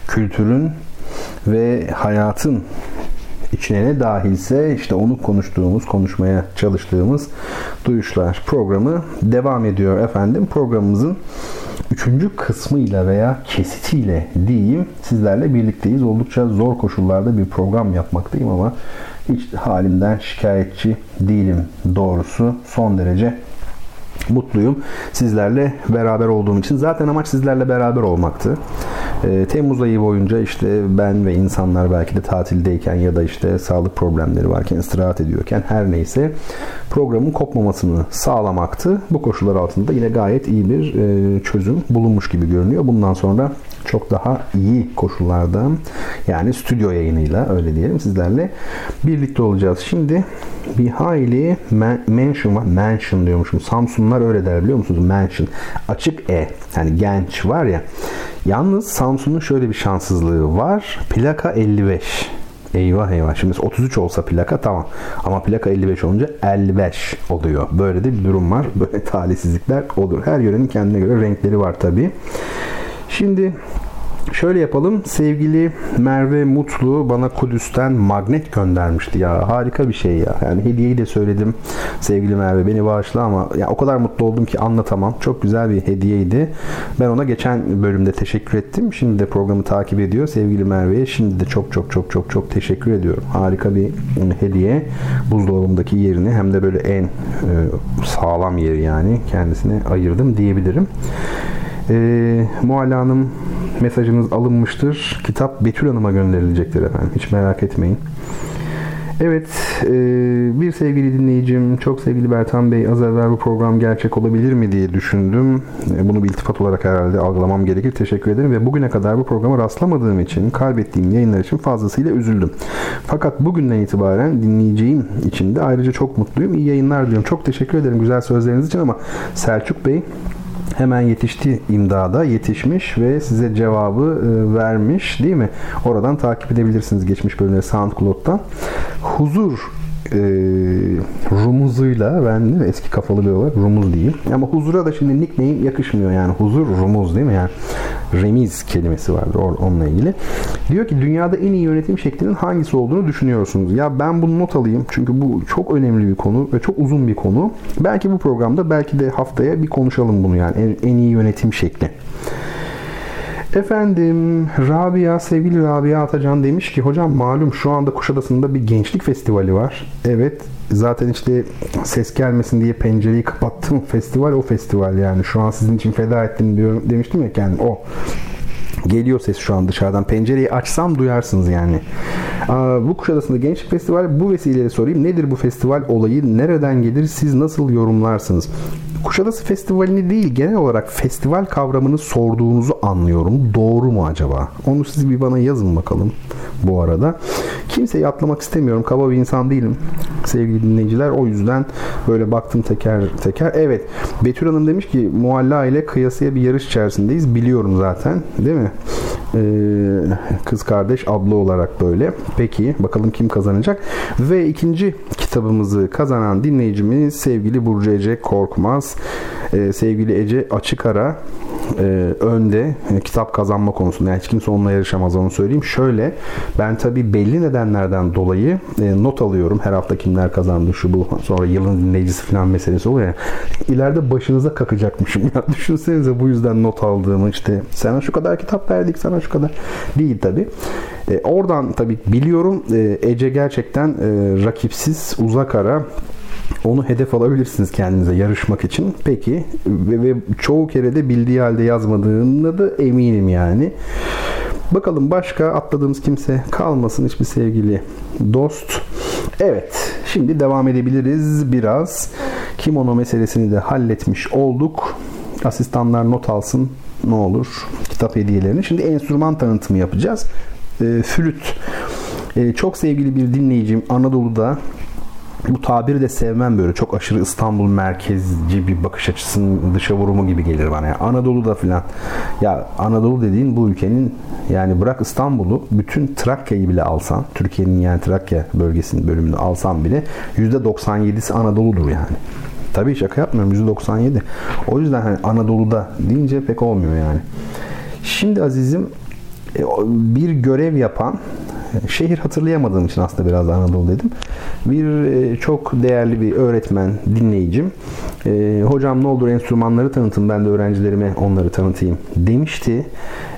Speaker 2: kültürün ve hayatın içine ne dahilse işte onu konuştuğumuz, konuşmaya çalıştığımız Duyuşlar programı devam ediyor efendim. Programımızın üçüncü kısmıyla veya kesitiyle diyeyim sizlerle birlikteyiz. Oldukça zor koşullarda bir program yapmaktayım ama hiç halimden şikayetçi değilim doğrusu. Son derece mutluyum sizlerle beraber olduğum için. Zaten amaç sizlerle beraber olmaktı. E, Temmuz ayı boyunca işte ben ve insanlar belki de tatildeyken ya da işte sağlık problemleri varken, istirahat ediyorken her neyse programın kopmamasını sağlamaktı. Bu koşullar altında yine gayet iyi bir e, çözüm bulunmuş gibi görünüyor. Bundan sonra çok daha iyi koşullarda yani stüdyo yayınıyla öyle diyelim sizlerle birlikte olacağız. Şimdi bir hayli mansion var. Mansion diyormuşum. Samsunlar öyle der biliyor musunuz? Mansion. Açık E. Yani genç var ya. Yalnız Samsun'un şöyle bir şanssızlığı var. Plaka 55. Eyvah eyvah. Şimdi 33 olsa plaka tamam. Ama plaka 55 olunca 55 oluyor. Böyle de bir durum var. Böyle talihsizlikler olur. Her yörenin kendine göre renkleri var tabii. Şimdi Şöyle yapalım. Sevgili Merve Mutlu bana Kudüs'ten magnet göndermişti ya. Harika bir şey ya. Yani hediyeyi de söyledim. Sevgili Merve beni bağışla ama ya o kadar mutlu oldum ki anlatamam. Çok güzel bir hediyeydi. Ben ona geçen bölümde teşekkür ettim. Şimdi de programı takip ediyor. Sevgili Merve'ye şimdi de çok çok çok çok çok teşekkür ediyorum. Harika bir hediye. Buzdolabımdaki yerini hem de böyle en e, sağlam yeri yani kendisine ayırdım diyebilirim. E, Mualla Hanım mesajınız alınmıştır. Kitap Betül Hanım'a gönderilecektir efendim. Hiç merak etmeyin. Evet, e, bir sevgili dinleyicim, çok sevgili Bertan Bey, az evvel bu program gerçek olabilir mi diye düşündüm. E, bunu bir iltifat olarak herhalde algılamam gerekir. Teşekkür ederim ve bugüne kadar bu programa rastlamadığım için, kaybettiğim yayınlar için fazlasıyla üzüldüm. Fakat bugünden itibaren dinleyeceğim için de ayrıca çok mutluyum. İyi yayınlar diliyorum. Çok teşekkür ederim güzel sözleriniz için ama Selçuk Bey hemen yetişti imdada yetişmiş ve size cevabı e, vermiş değil mi? Oradan takip edebilirsiniz geçmiş bölümleri SoundCloud'dan. Huzur e, rumuzuyla ben değil mi? eski kafalı bir olarak rumuz diyeyim. Ama huzura da şimdi nickname yakışmıyor yani huzur rumuz değil mi yani remiz kelimesi vardır onunla ilgili. Diyor ki dünyada en iyi yönetim şeklinin hangisi olduğunu düşünüyorsunuz? Ya ben bunu not alayım çünkü bu çok önemli bir konu ve çok uzun bir konu. Belki bu programda belki de haftaya bir konuşalım bunu yani en, en iyi yönetim şekli. Efendim Rabia, sevgili Rabia Atacan demiş ki hocam malum şu anda Kuşadası'nda bir gençlik festivali var. Evet zaten işte ses gelmesin diye pencereyi kapattım. Festival o festival yani. Şu an sizin için feda ettim diyorum demiştim ya kendim. O Geliyor ses şu an dışarıdan. Pencereyi açsam duyarsınız yani. Aa, bu Kuşadası'nda Gençlik Festivali bu vesileyle sorayım. Nedir bu festival olayı? Nereden gelir? Siz nasıl yorumlarsınız? Kuşadası Festivali'ni değil genel olarak festival kavramını sorduğunuzu anlıyorum. Doğru mu acaba? Onu siz bir bana yazın bakalım bu arada. Kimseyi atlamak istemiyorum. Kaba bir insan değilim sevgili dinleyiciler. O yüzden böyle baktım teker teker. Evet Betül Hanım demiş ki Mualla ile kıyasıya bir yarış içerisindeyiz. Biliyorum zaten değil mi? Ee, kız kardeş abla olarak böyle. Peki bakalım kim kazanacak? Ve ikinci kitabımızı kazanan dinleyicimiz sevgili Burcu Ece Korkmaz. Ee, sevgili Ece Açıkara e, önde e, kitap kazanma konusunda. Yani hiç kimse onunla yarışamaz onu söyleyeyim. Şöyle ben tabi belli nedenlerden dolayı e, not alıyorum. Her hafta kimler kazandı şu bu sonra yılın dinleyicisi falan meselesi oluyor ya. İleride başınıza kakacakmışım. Ya düşünsenize bu yüzden not aldığımı işte sana şu kadar kitap verdik sana şu kadar. Değil tabi. E, oradan tabi biliyorum e, Ece gerçekten e, rakipsiz uzak ara onu hedef alabilirsiniz kendinize yarışmak için. Peki ve, ve çoğu kere de bildiği halde yazmadığında da eminim yani. Bakalım başka atladığımız kimse kalmasın hiçbir sevgili dost. Evet şimdi devam edebiliriz biraz. Kimono meselesini de halletmiş olduk. Asistanlar not alsın ne olur kitap hediyelerini. Şimdi enstrüman tanıtımı yapacağız. E, flüt. E, çok sevgili bir dinleyicim Anadolu'da bu tabiri de sevmem böyle çok aşırı İstanbul merkezci bir bakış açısının dışa vurumu gibi gelir bana. Yani Anadolu'da filan ya Anadolu dediğin bu ülkenin yani bırak İstanbul'u bütün Trakya'yı bile alsan Türkiye'nin yani Trakya bölgesinin bölümünü alsan bile %97'si Anadolu'dur yani. Tabii şaka yapmıyorum %97. O yüzden hani Anadolu'da deyince pek olmuyor yani. Şimdi azizim e, bir görev yapan şehir hatırlayamadığım için aslında biraz Anadolu dedim. Bir e, çok değerli bir öğretmen, dinleyicim. E, hocam ne olur enstrümanları tanıtın ben de öğrencilerime onları tanıtayım demişti.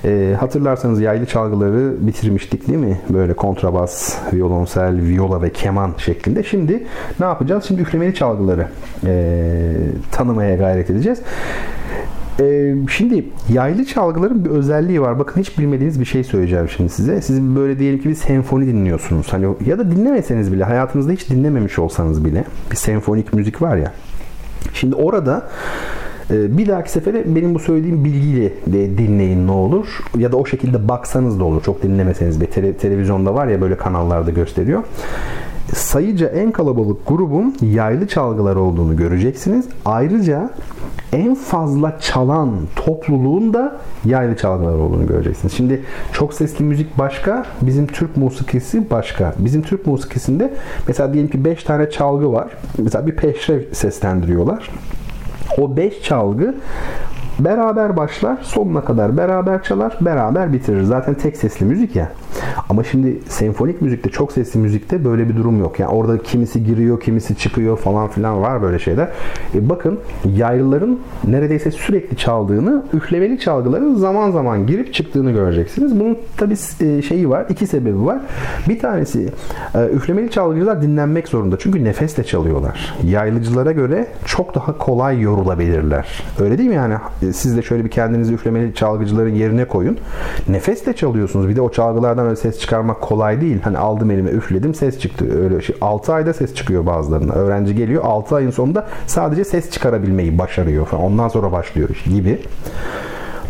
Speaker 2: E, hatırlarsanız yaylı çalgıları bitirmiştik değil mi? Böyle kontrabas, violonsel, viola ve keman şeklinde. Şimdi ne yapacağız? Şimdi üflemeli çalgıları tanımaya gayret edeceğiz. Ee, şimdi yaylı çalgıların bir özelliği var. Bakın hiç bilmediğiniz bir şey söyleyeceğim şimdi size. Siz böyle diyelim ki bir senfoni dinliyorsunuz. Hani ya da dinlemeseniz bile hayatınızda hiç dinlememiş olsanız bile bir senfonik müzik var ya. Şimdi orada e, bir dahaki sefere benim bu söylediğim bilgiyle de dinleyin ne olur. Ya da o şekilde baksanız da olur. Çok dinlemeseniz bile. Tele, televizyonda var ya böyle kanallarda gösteriyor sayıca en kalabalık grubun yaylı çalgılar olduğunu göreceksiniz. Ayrıca en fazla çalan topluluğun da yaylı çalgılar olduğunu göreceksiniz. Şimdi çok sesli müzik başka, bizim Türk musikisi başka. Bizim Türk musikisinde mesela diyelim ki 5 tane çalgı var. Mesela bir peşrev seslendiriyorlar. O 5 çalgı beraber başlar, sonuna kadar beraber çalar, beraber bitirir. Zaten tek sesli müzik ya. Ama şimdi senfonik müzikte, çok sesli müzikte böyle bir durum yok. Yani orada kimisi giriyor, kimisi çıkıyor falan filan var böyle şeyler. E bakın yaylıların neredeyse sürekli çaldığını, üflemeli çalgıların zaman zaman girip çıktığını göreceksiniz. Bunun tabi e, şeyi var, iki sebebi var. Bir tanesi e, üflemeli çalgıcılar dinlenmek zorunda. Çünkü nefesle çalıyorlar. Yaylıcılara göre çok daha kolay yorulabilirler. Öyle değil mi yani? E, siz de şöyle bir kendinizi üflemeli çalgıcıların yerine koyun. Nefesle çalıyorsunuz. Bir de o çalgılardan öyle ses çıkarmak kolay değil. Hani aldım elime üfledim ses çıktı. Öyle şey. 6 ayda ses çıkıyor bazılarına. Öğrenci geliyor 6 ayın sonunda sadece ses çıkarabilmeyi başarıyor falan. Ondan sonra başlıyor iş gibi.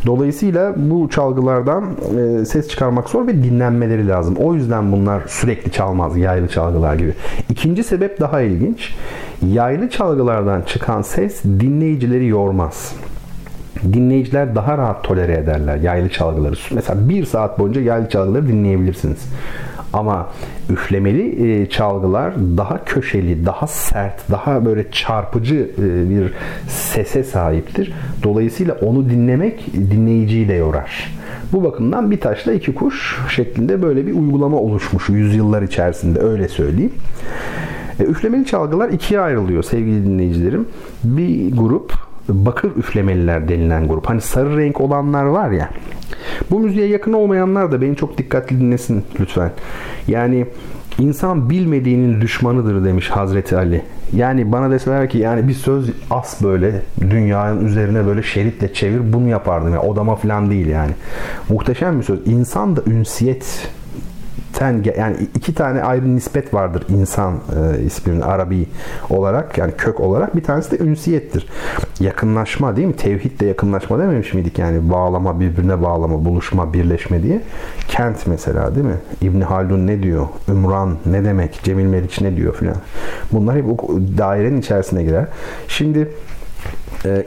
Speaker 2: Dolayısıyla bu çalgılardan e, ses çıkarmak zor ve dinlenmeleri lazım. O yüzden bunlar sürekli çalmaz yaylı çalgılar gibi. İkinci sebep daha ilginç. Yaylı çalgılardan çıkan ses dinleyicileri yormaz dinleyiciler daha rahat tolere ederler yaylı çalgıları. Mesela bir saat boyunca yaylı çalgıları dinleyebilirsiniz. Ama üflemeli e, çalgılar daha köşeli, daha sert, daha böyle çarpıcı e, bir sese sahiptir. Dolayısıyla onu dinlemek dinleyiciyi de yorar. Bu bakımdan bir taşla iki kuş şeklinde böyle bir uygulama oluşmuş yüzyıllar içerisinde öyle söyleyeyim. E, üflemeli çalgılar ikiye ayrılıyor sevgili dinleyicilerim. Bir grup bakır üflemeliler denilen grup. Hani sarı renk olanlar var ya. Bu müziğe yakın olmayanlar da beni çok dikkatli dinlesin lütfen. Yani insan bilmediğinin düşmanıdır demiş Hazreti Ali. Yani bana deseler ki yani bir söz as böyle dünyanın üzerine böyle şeritle çevir bunu yapardım. Yani odama falan değil yani. Muhteşem bir söz. İnsan da ünsiyet ten yani iki tane ayrı nispet vardır insan e, isminin Arabi olarak yani kök olarak bir tanesi de ünsiyettir. Yakınlaşma değil mi? Tevhid de yakınlaşma dememiş miydik yani bağlama birbirine bağlama buluşma birleşme diye. Kent mesela değil mi? İbn Haldun ne diyor? Ümran ne demek? Cemil Meriç ne diyor filan. Bunlar hep o dairenin içerisine girer. Şimdi ee,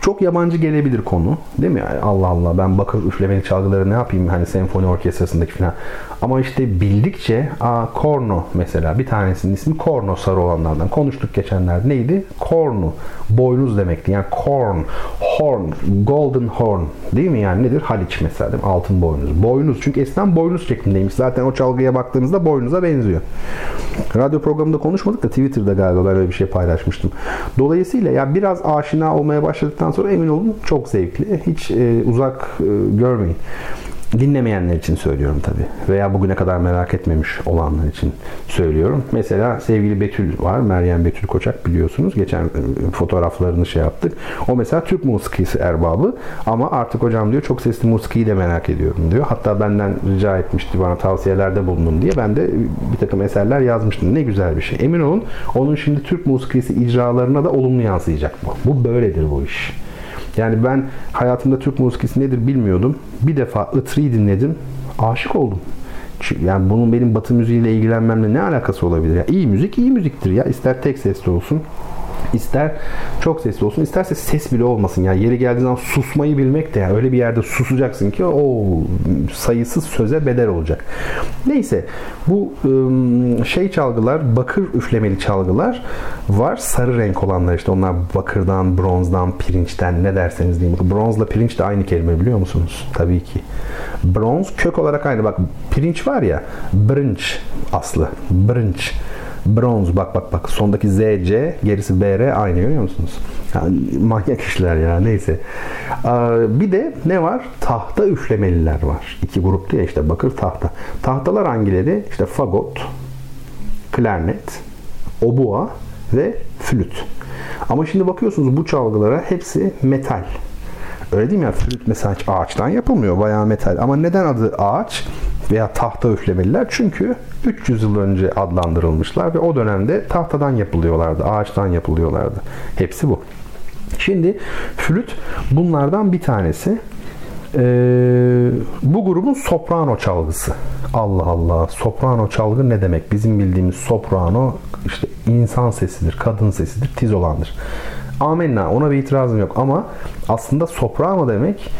Speaker 2: çok yabancı gelebilir konu değil mi? Yani Allah Allah ben bakır üflemeli çalgıları ne yapayım hani senfoni orkestrasındaki falan. Ama işte bildikçe a korno mesela bir tanesinin ismi korno sarı olanlardan konuştuk geçenlerde neydi? Kornu boynuz demekti yani corn horn golden horn değil mi yani nedir? Haliç mesela değil mi? altın boynuz. Boynuz çünkü eskiden boynuz şeklindeymiş. Zaten o çalgıya baktığınızda boynuza benziyor. Radyo programında konuşmadık da Twitter'da galiba ben öyle bir şey paylaşmıştım. Dolayısıyla ya biraz aşina olmaya başladıktan sonra emin olun çok zevkli. Hiç e, uzak e, görmeyin. Dinlemeyenler için söylüyorum tabi. Veya bugüne kadar merak etmemiş olanlar için söylüyorum. Mesela sevgili Betül var. Meryem Betül Koçak biliyorsunuz. Geçen e, fotoğraflarını şey yaptık. O mesela Türk musikisi erbabı. Ama artık hocam diyor çok sesli musikiyi de merak ediyorum diyor. Hatta benden rica etmişti bana tavsiyelerde bulundum diye. Ben de bir takım eserler yazmıştım. Ne güzel bir şey. Emin olun onun şimdi Türk musikisi icralarına da olumlu yansıyacak bu. Bu böyledir bu iş. Yani ben hayatımda Türk musikisi nedir bilmiyordum. Bir defa Itri'yi dinledim. Aşık oldum. Yani bunun benim batı müziğiyle ilgilenmemle ne alakası olabilir? Ya iyi müzik iyi müziktir ya. İster tek sesli olsun, İster çok sesli olsun, isterse ses bile olmasın. Yani yeri geldiği zaman susmayı bilmek de yani öyle bir yerde susacaksın ki o sayısız söze bedel olacak. Neyse bu şey çalgılar, bakır üflemeli çalgılar var. Sarı renk olanlar işte onlar bakırdan, bronzdan, pirinçten ne derseniz diyeyim. Bronzla pirinç de aynı kelime biliyor musunuz? Tabii ki. Bronz kök olarak aynı. Bak pirinç var ya, brınç aslı. Brınç. Bronz bak bak bak sondaki ZC gerisi BR aynı görüyor musunuz? Yani manyak işler ya neyse. Bir de ne var? Tahta üflemeliler var. İki grup diye işte bakır tahta. Tahtalar hangileri? İşte fagot, klarnet, obua ve flüt. Ama şimdi bakıyorsunuz bu çalgılara hepsi metal. Öyle değil mi ya? Flüt mesela ağaçtan yapılmıyor. Bayağı metal. Ama neden adı ağaç? Veya tahta üflemeliler. Çünkü 300 yıl önce adlandırılmışlar ve o dönemde tahtadan yapılıyorlardı, ağaçtan yapılıyorlardı. Hepsi bu. Şimdi flüt bunlardan bir tanesi. Ee, bu grubun soprano çalgısı. Allah Allah. Soprano çalgı ne demek? Bizim bildiğimiz soprano işte insan sesidir, kadın sesidir, tiz olandır. Amenna ona bir itirazım yok ama aslında soprano demek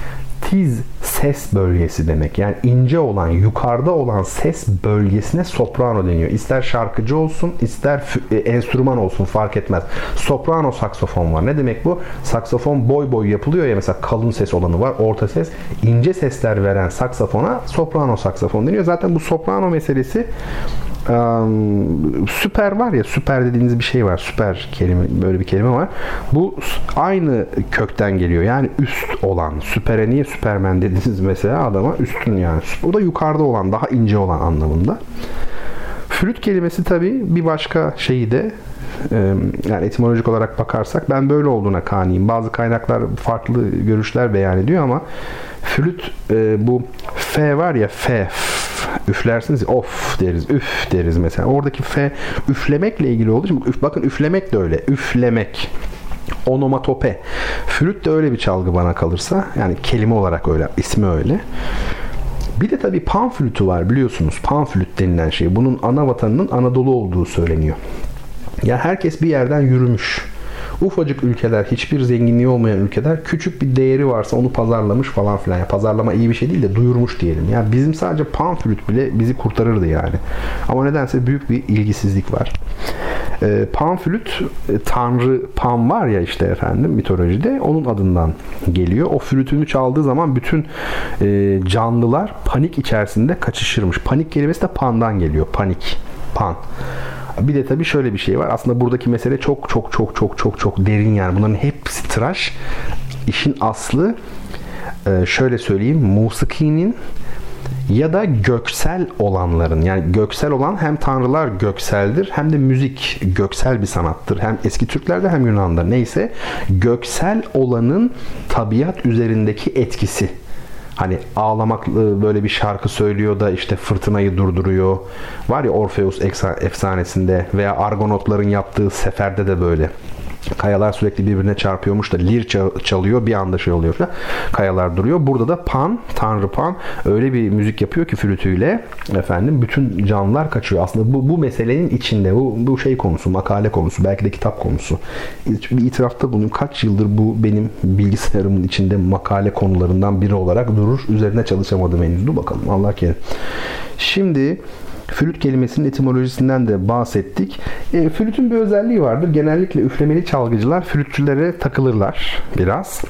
Speaker 2: tiz ses bölgesi demek. Yani ince olan, yukarıda olan ses bölgesine soprano deniyor. İster şarkıcı olsun, ister e, enstrüman olsun fark etmez. Soprano saksofon var. Ne demek bu? Saksofon boy boy yapılıyor ya mesela kalın ses olanı var, orta ses. ince sesler veren saksofona soprano saksofon deniyor. Zaten bu soprano meselesi süper var ya süper dediğiniz bir şey var. Süper kelime böyle bir kelime var. Bu aynı kökten geliyor. Yani üst olan. Süpere niye süpermen dediniz mesela adama üstün yani. O da yukarıda olan, daha ince olan anlamında. Flüt kelimesi tabi bir başka şeyi de yani etimolojik olarak bakarsak ben böyle olduğuna kaniyim. Bazı kaynaklar farklı görüşler beyan ediyor ama flüt bu F var ya F üflersiniz of deriz üf deriz mesela. Oradaki F üflemekle ilgili olduğu için bakın üflemek de öyle. Üflemek onomatope. Flüt de öyle bir çalgı bana kalırsa. Yani kelime olarak öyle, ismi öyle. Bir de tabii pan flütü var biliyorsunuz. Pan flüt denilen şey. Bunun ana vatanının Anadolu olduğu söyleniyor. Ya herkes bir yerden yürümüş ufacık ülkeler, hiçbir zenginliği olmayan ülkeler küçük bir değeri varsa onu pazarlamış falan filan. Yani pazarlama iyi bir şey değil de duyurmuş diyelim. Yani bizim sadece pamflüt bile bizi kurtarırdı yani. Ama nedense büyük bir ilgisizlik var. E, pamflüt, e, tanrı Pan var ya işte efendim mitolojide onun adından geliyor. O flütünü çaldığı zaman bütün e, canlılar panik içerisinde kaçışırmış. Panik kelimesi de pandan geliyor. Panik. Pan. Bir de tabii şöyle bir şey var. Aslında buradaki mesele çok çok çok çok çok çok derin yani. Bunların hepsi tıraş. İşin aslı e, şöyle söyleyeyim. Musikinin ya da göksel olanların yani göksel olan hem tanrılar gökseldir hem de müzik göksel bir sanattır. Hem eski Türklerde hem Yunan'da neyse göksel olanın tabiat üzerindeki etkisi Hani ağlamak böyle bir şarkı söylüyor da işte fırtınayı durduruyor. Var ya Orpheus efsanesinde veya Argonotların yaptığı seferde de böyle. Kayalar sürekli birbirine çarpıyormuş da lir çalıyor bir anda şey oluyor da kayalar duruyor. Burada da Pan, Tanrı Pan öyle bir müzik yapıyor ki flütüyle efendim bütün canlılar kaçıyor. Aslında bu, bu meselenin içinde bu, bu şey konusu, makale konusu, belki de kitap konusu. Bir itirafta bulunayım. Kaç yıldır bu benim bilgisayarımın içinde makale konularından biri olarak durur. Üzerine çalışamadım henüz. Dur bakalım Allah kerim. Şimdi Flüt kelimesinin etimolojisinden de bahsettik. E, flütün bir özelliği vardır. Genellikle üflemeli çalgıcılar flütçülere takılırlar biraz.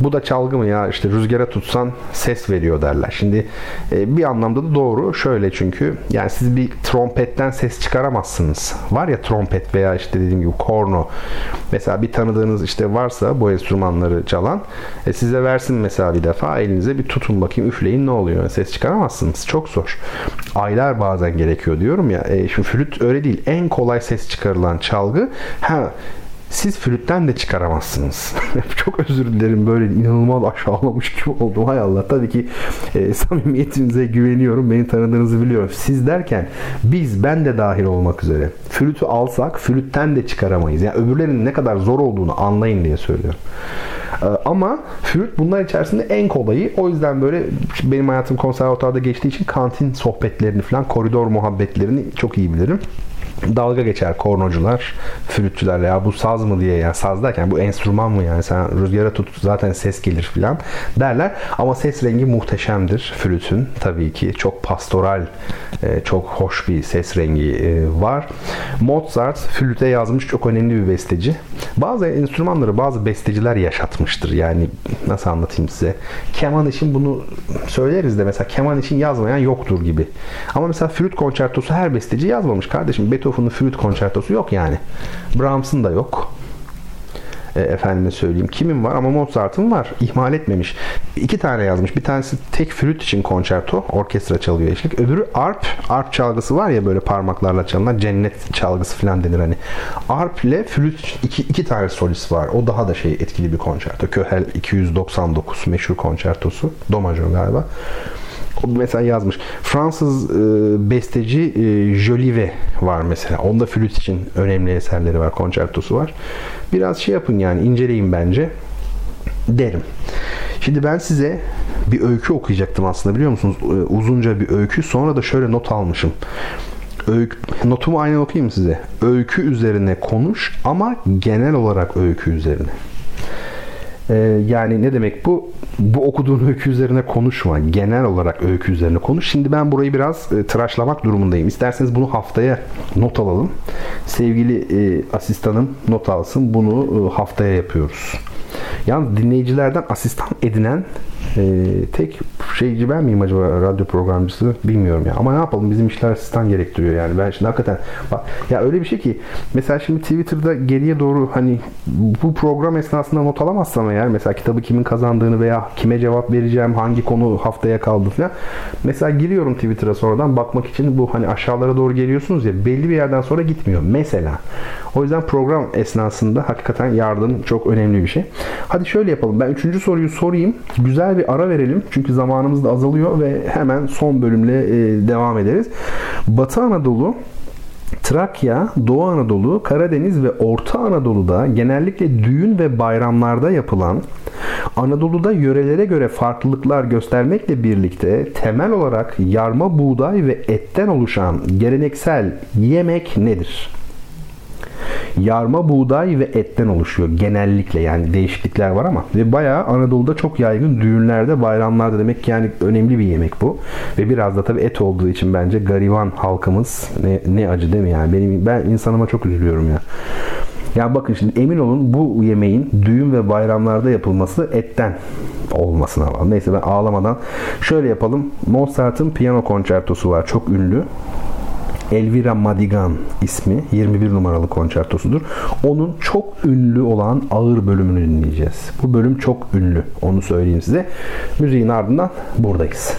Speaker 2: Bu da çalgı mı ya işte rüzgara tutsan ses veriyor derler. Şimdi e, bir anlamda da doğru. Şöyle çünkü yani siz bir trompetten ses çıkaramazsınız. Var ya trompet veya işte dediğim gibi korno. Mesela bir tanıdığınız işte varsa bu enstrümanları çalan e, size versin mesela bir defa elinize bir tutun bakayım üfleyin ne oluyor. Ses çıkaramazsınız. Çok zor. Aylar bazen gerekiyor diyorum ya. E, şimdi flüt öyle değil. En kolay ses çıkarılan çalgı ha siz flütten de çıkaramazsınız. Çok özür dilerim böyle inanılmaz aşağılamış gibi oldum. Hay Allah tabii ki e, samimiyetinize güveniyorum. Beni tanıdığınızı biliyorum. Siz derken biz ben de dahil olmak üzere flütü alsak flütten de çıkaramayız. Yani öbürlerinin ne kadar zor olduğunu anlayın diye söylüyorum. Ee, ama flüt bunlar içerisinde en kolayı. O yüzden böyle benim hayatım konservatuarda geçtiği için kantin sohbetlerini falan, koridor muhabbetlerini çok iyi bilirim dalga geçer kornocular, flütçülerle. Ya bu saz mı diye ya saz derken bu enstrüman mı yani? Sen rüzgara tut zaten ses gelir filan derler. Ama ses rengi muhteşemdir flütün tabii ki. Çok pastoral e, çok hoş bir ses rengi e, var. Mozart flüte yazmış çok önemli bir besteci. Bazı enstrümanları bazı besteciler yaşatmıştır yani nasıl anlatayım size keman için bunu söyleriz de mesela keman için yazmayan yoktur gibi ama mesela flüt konçertosu her besteci yazmamış kardeşim Beethoven Beethoven'ın flüt konçertosu yok yani. Brahms'ın da yok. E, efendime söyleyeyim. Kimin var ama Mozart'ın var. İhmal etmemiş. İki tane yazmış. Bir tanesi tek flüt için konçerto. Orkestra çalıyor eşlik. Öbürü arp. Arp çalgısı var ya böyle parmaklarla çalınan cennet çalgısı falan denir hani. Arp ile flüt iki, iki tane solist var. O daha da şey etkili bir konçerto. Köhel 299 meşhur konçertosu. Do majör galiba. O mesela yazmış. Fransız e, besteci e, Jolivet var mesela. Onda flüt için önemli eserleri var. Konçertosu var. Biraz şey yapın yani inceleyin bence derim. Şimdi ben size bir öykü okuyacaktım aslında biliyor musunuz? E, uzunca bir öykü. Sonra da şöyle not almışım. Öykü, notumu aynı okuyayım size. Öykü üzerine konuş ama genel olarak öykü üzerine. Ee, yani ne demek bu? Bu okuduğun öykü üzerine konuşma. Genel olarak öykü üzerine konuş. Şimdi ben burayı biraz e, tıraşlamak durumundayım. İsterseniz bunu haftaya not alalım. Sevgili e, asistanım not alsın. Bunu e, haftaya yapıyoruz. Yalnız dinleyicilerden asistan edinen e, tek şeyci ben miyim acaba radyo programcısı bilmiyorum ya. Ama ne yapalım bizim işler asistan gerektiriyor yani. Ben şimdi hakikaten bak ya öyle bir şey ki mesela şimdi Twitter'da geriye doğru hani bu program esnasında not alamazsam eğer mesela kitabı kimin kazandığını veya kime cevap vereceğim hangi konu haftaya kaldı falan. Mesela giriyorum Twitter'a sonradan bakmak için bu hani aşağılara doğru geliyorsunuz ya belli bir yerden sonra gitmiyor. Mesela. O yüzden program esnasında hakikaten yardım çok önemli bir şey. Hadi şöyle yapalım. Ben üçüncü soruyu sorayım. Güzel bir ara verelim. Çünkü zamanımız da azalıyor ve hemen son bölümle e, devam ederiz. Batı Anadolu Trakya, Doğu Anadolu, Karadeniz ve Orta Anadolu'da genellikle düğün ve bayramlarda yapılan Anadolu'da yörelere göre farklılıklar göstermekle birlikte temel olarak yarma buğday ve etten oluşan geleneksel yemek nedir? Yarma buğday ve etten oluşuyor genellikle yani değişiklikler var ama ve bayağı Anadolu'da çok yaygın düğünlerde bayramlarda demek ki yani önemli bir yemek bu ve biraz da tabii et olduğu için bence gariban halkımız ne, ne acı değil mi yani benim ben insanıma çok üzülüyorum ya. Ya bakın şimdi emin olun bu yemeğin düğün ve bayramlarda yapılması etten olmasına bağlı. Neyse ben ağlamadan şöyle yapalım. Mozart'ın piyano konçertosu var. Çok ünlü. Elvira Madigan ismi 21 numaralı konçertosudur. Onun çok ünlü olan ağır bölümünü dinleyeceğiz. Bu bölüm çok ünlü. Onu söyleyeyim size. Müziğin ardından buradayız.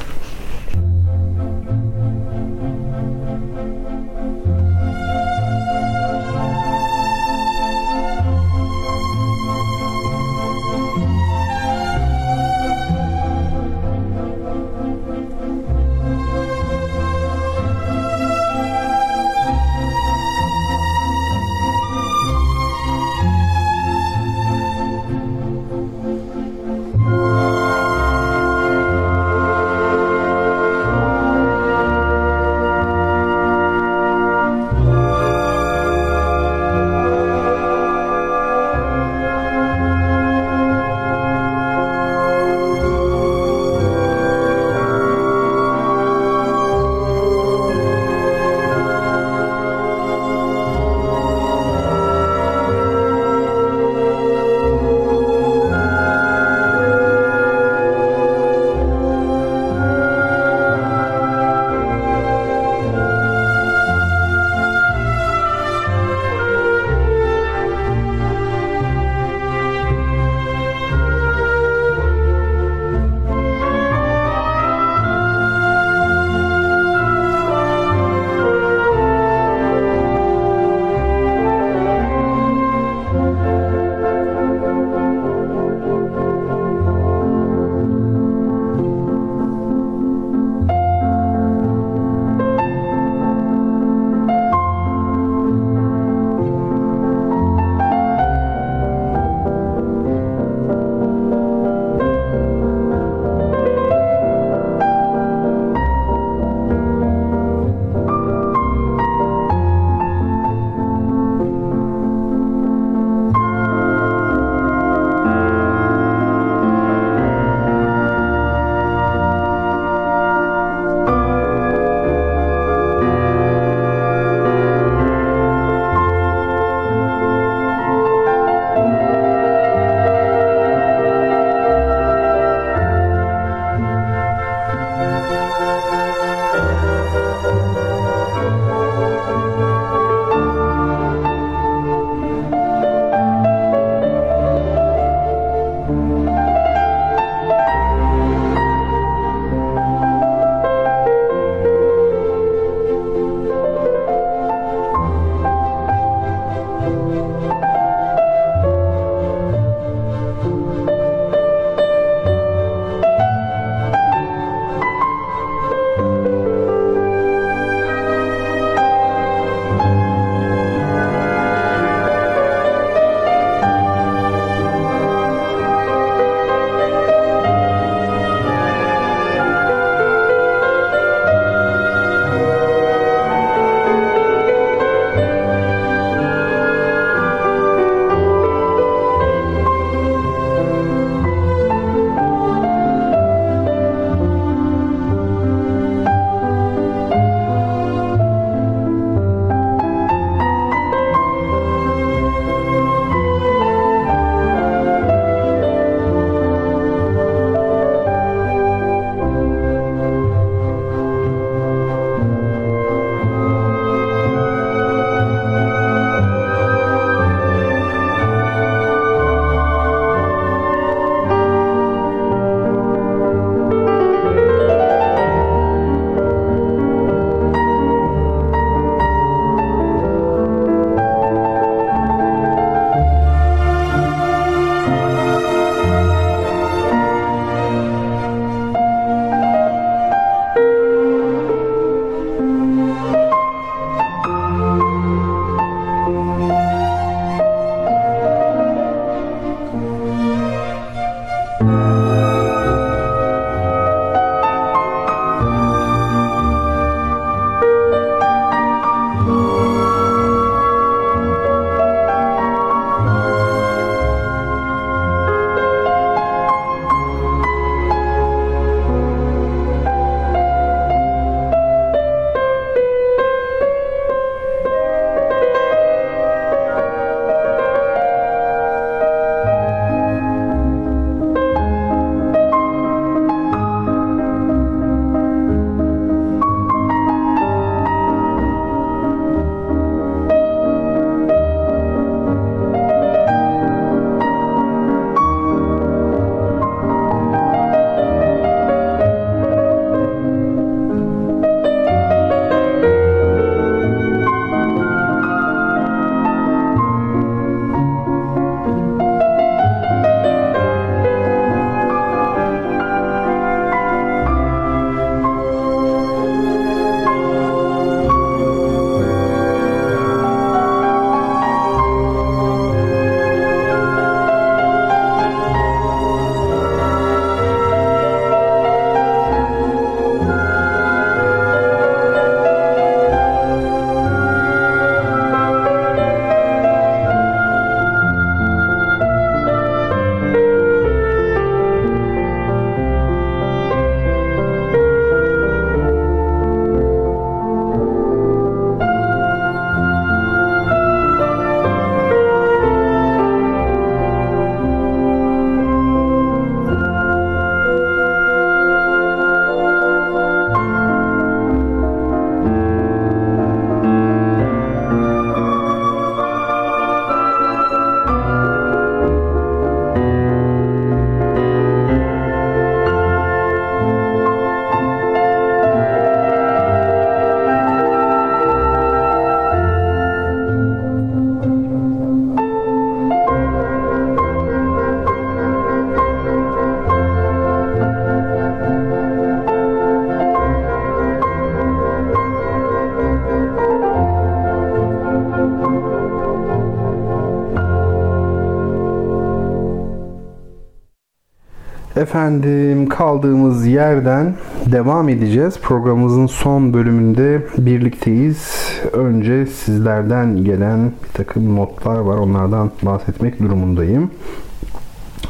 Speaker 2: Efendim kaldığımız yerden devam edeceğiz. Programımızın son bölümünde birlikteyiz. Önce sizlerden gelen bir takım notlar var. Onlardan bahsetmek durumundayım.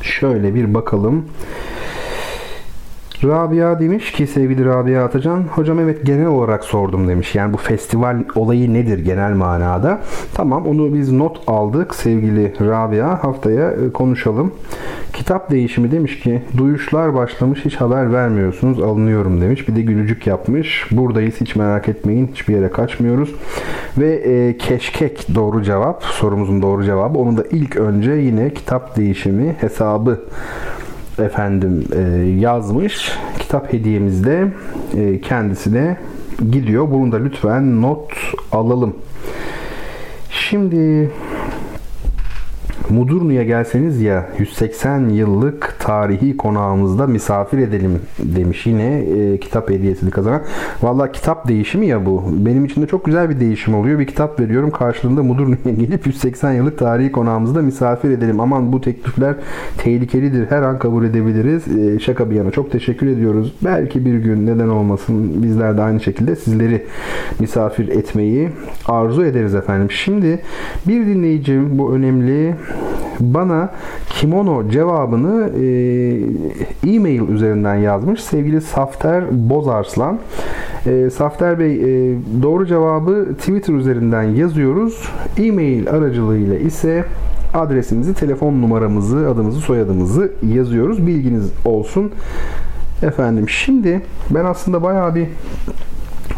Speaker 2: Şöyle bir bakalım. Rabia demiş ki sevgili Rabia Atacan hocam evet genel olarak sordum demiş. Yani bu festival olayı nedir genel manada? Tamam onu biz not aldık sevgili Rabia haftaya e, konuşalım. Kitap değişimi demiş ki duyuşlar başlamış hiç haber vermiyorsunuz alınıyorum demiş. Bir de gülücük yapmış. Buradayız hiç merak etmeyin hiçbir yere kaçmıyoruz. Ve e, keşkek doğru cevap sorumuzun doğru cevabı. Onu da ilk önce yine kitap değişimi hesabı efendim e, yazmış. Kitap hediyemizde e, kendisine gidiyor. Bunu da lütfen not alalım. Şimdi Mudurnu'ya gelseniz ya 180 yıllık tarihi konağımızda misafir edelim demiş yine e, kitap hediyesini kazanan. Valla kitap değişimi ya bu. Benim için de çok güzel bir değişim oluyor. Bir kitap veriyorum karşılığında Mudurnu'ya gelip 180 yıllık tarihi konağımızda misafir edelim. Aman bu teklifler tehlikelidir. Her an kabul edebiliriz. E, şaka bir yana çok teşekkür ediyoruz. Belki bir gün neden olmasın bizler de aynı şekilde sizleri misafir etmeyi arzu ederiz efendim. Şimdi bir dinleyicim bu önemli bana kimono cevabını e, e-mail üzerinden yazmış. Sevgili Safter Bozarslan. E, Safter Bey e, doğru cevabı Twitter üzerinden yazıyoruz. E-mail aracılığıyla ise adresimizi, telefon numaramızı, adımızı, soyadımızı yazıyoruz. Bilginiz olsun. Efendim şimdi ben aslında bayağı bir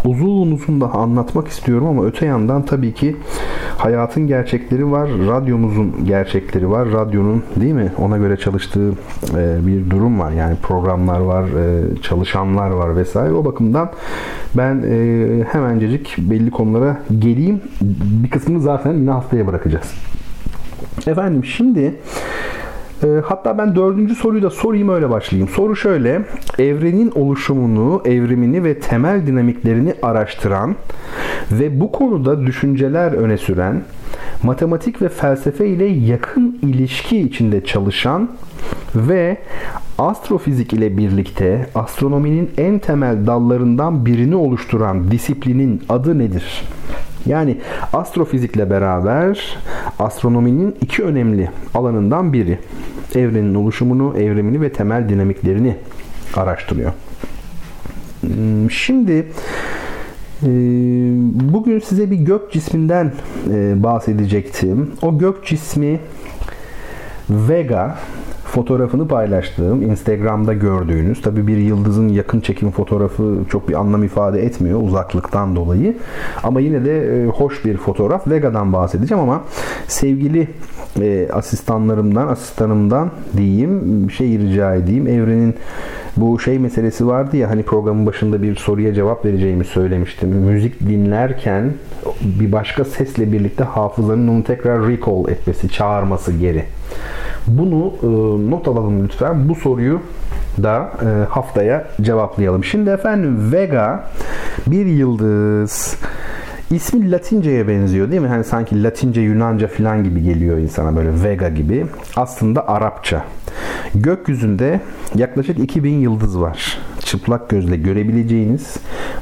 Speaker 2: uzun uzun daha anlatmak istiyorum ama öte yandan tabii ki hayatın gerçekleri var, radyomuzun gerçekleri var. Radyonun değil mi ona göre çalıştığı e, bir durum var. Yani programlar var, e, çalışanlar var vesaire. O bakımdan ben e, hemencecik belli konulara geleyim. Bir kısmını zaten yine haftaya bırakacağız. Efendim şimdi e, hatta ben dördüncü soruyu da sorayım öyle başlayayım. Soru şöyle. Evrenin oluşumunu, evrimini ve temel dinamiklerini araştıran ve bu konuda düşünceler öne süren, matematik ve felsefe ile yakın ilişki içinde çalışan ve astrofizik ile birlikte astronominin en temel dallarından birini oluşturan disiplinin adı nedir? Yani astrofizikle beraber astronominin iki önemli alanından biri. Evrenin oluşumunu, evrimini ve temel dinamiklerini araştırıyor. Hmm, şimdi e, bugün size bir gök cisminden e, bahsedecektim. O gök cismi Vega fotoğrafını paylaştığım Instagram'da gördüğünüz tabi bir yıldızın yakın çekim fotoğrafı çok bir anlam ifade etmiyor uzaklıktan dolayı ama yine de e, hoş bir fotoğraf Vega'dan bahsedeceğim ama sevgili e, asistanlarımdan asistanımdan diyeyim şey rica edeyim evrenin bu şey meselesi vardı ya hani programın başında bir soruya cevap vereceğimi söylemiştim. Müzik dinlerken bir başka sesle birlikte hafızanın onu tekrar recall etmesi, çağırması geri. Bunu e, not alalım lütfen. Bu soruyu da e, haftaya cevaplayalım. Şimdi efendim Vega bir yıldız. İsmi Latince'ye benziyor değil mi? Hani sanki Latince, Yunanca falan gibi geliyor insana böyle Vega gibi. Aslında Arapça. Gökyüzünde yaklaşık 2000 yıldız var. Çıplak gözle görebileceğiniz.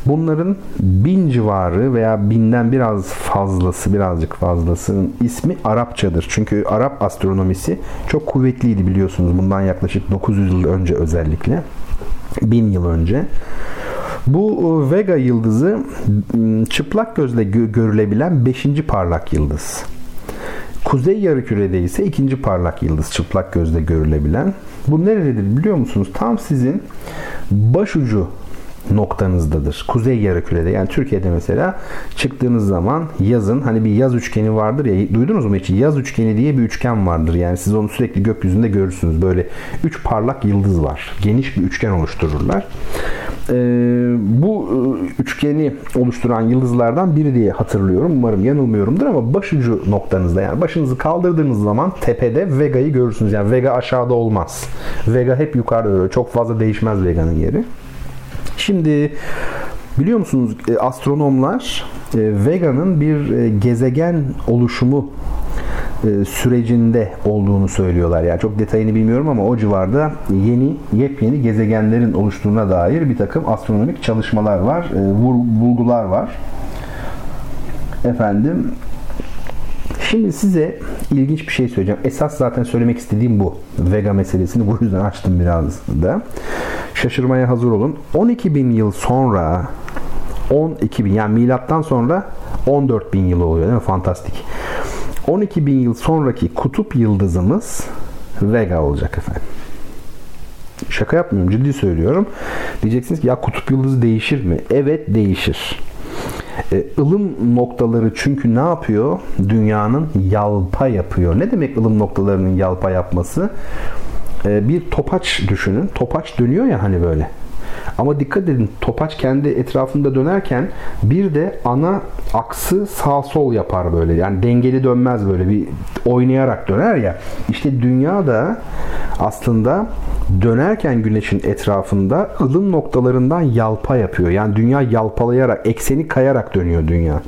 Speaker 2: Bunların bin civarı veya binden biraz fazlası, birazcık fazlasının ismi Arapçadır. Çünkü Arap astronomisi çok kuvvetliydi biliyorsunuz. Bundan yaklaşık 900 yıl önce özellikle. Bin yıl önce. Bu e, Vega yıldızı çıplak gözle görülebilen 5. parlak yıldız. Kuzey yarımkürede ise ikinci parlak yıldız çıplak gözle görülebilen. Bu nerededir biliyor musunuz? Tam sizin başucu noktanızdadır. Kuzey yarımkürede yani Türkiye'de mesela çıktığınız zaman yazın hani bir yaz üçgeni vardır ya duydunuz mu hiç? Yaz üçgeni diye bir üçgen vardır. Yani siz onu sürekli gökyüzünde görürsünüz. Böyle üç parlak yıldız var. Geniş bir üçgen oluştururlar. Ee, bu e, üçgeni oluşturan yıldızlardan biri diye hatırlıyorum. Umarım yanılmıyorumdur ama başucu noktanızda yani başınızı kaldırdığınız zaman tepede Vega'yı görürsünüz. Yani Vega aşağıda olmaz. Vega hep yukarıda Çok fazla değişmez Vega'nın yeri. Şimdi biliyor musunuz e, astronomlar e, Vega'nın bir e, gezegen oluşumu sürecinde olduğunu söylüyorlar. Yani çok detayını bilmiyorum ama o civarda yeni yepyeni gezegenlerin oluştuğuna dair bir takım astronomik çalışmalar var, bulgular var. Efendim Şimdi size ilginç bir şey söyleyeceğim. Esas zaten söylemek istediğim bu. Vega meselesini bu yüzden açtım biraz da. Şaşırmaya hazır olun. 12 bin yıl sonra 12 bin yani milattan sonra 14 bin yıl oluyor değil mi? Fantastik. 12 bin yıl sonraki kutup yıldızımız Vega olacak efendim. Şaka yapmıyorum ciddi söylüyorum. Diyeceksiniz ki ya kutup yıldızı değişir mi? Evet değişir. E, ılım noktaları çünkü ne yapıyor? Dünyanın yalpa yapıyor. Ne demek ılım noktalarının yalpa yapması? E, bir topaç düşünün. Topaç dönüyor ya hani böyle. Ama dikkat edin topaç kendi etrafında dönerken bir de ana aksı sağ sol yapar böyle. Yani dengeli dönmez böyle bir oynayarak döner ya. İşte dünya da aslında dönerken güneşin etrafında ılım noktalarından yalpa yapıyor. Yani dünya yalpalayarak, ekseni kayarak dönüyor dünya.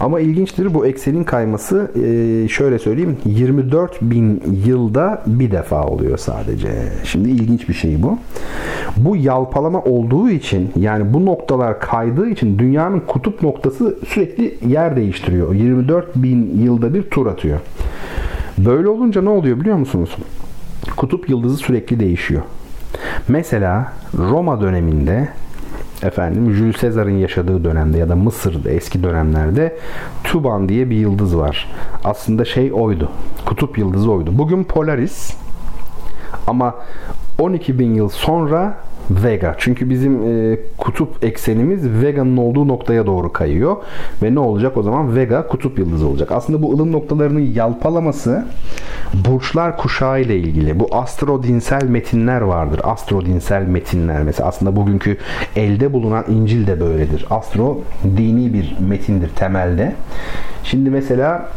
Speaker 2: Ama ilginçtir bu eksenin kayması e, şöyle söyleyeyim 24 bin yılda bir defa oluyor sadece. Şimdi ilginç bir şey bu. Bu yalpalama olduğu için yani bu noktalar kaydığı için dünyanın kutup noktası sürekli yer değiştiriyor. 24 bin yılda bir tur atıyor. Böyle olunca ne oluyor biliyor musunuz? Kutup yıldızı sürekli değişiyor. Mesela Roma döneminde efendim Jules Caesar'ın yaşadığı dönemde ya da Mısır'da eski dönemlerde Tuban diye bir yıldız var. Aslında şey oydu. Kutup yıldızı oydu. Bugün Polaris ama 12 bin yıl sonra Vega. Çünkü bizim e, kutup eksenimiz Vega'nın olduğu noktaya doğru kayıyor. Ve ne olacak o zaman? Vega kutup yıldızı olacak. Aslında bu ılım noktalarının yalpalaması burçlar kuşağı ile ilgili. Bu astrodinsel metinler vardır. Astrodinsel metinler. Mesela aslında bugünkü elde bulunan İncil de böyledir. Astro dini bir metindir temelde. Şimdi mesela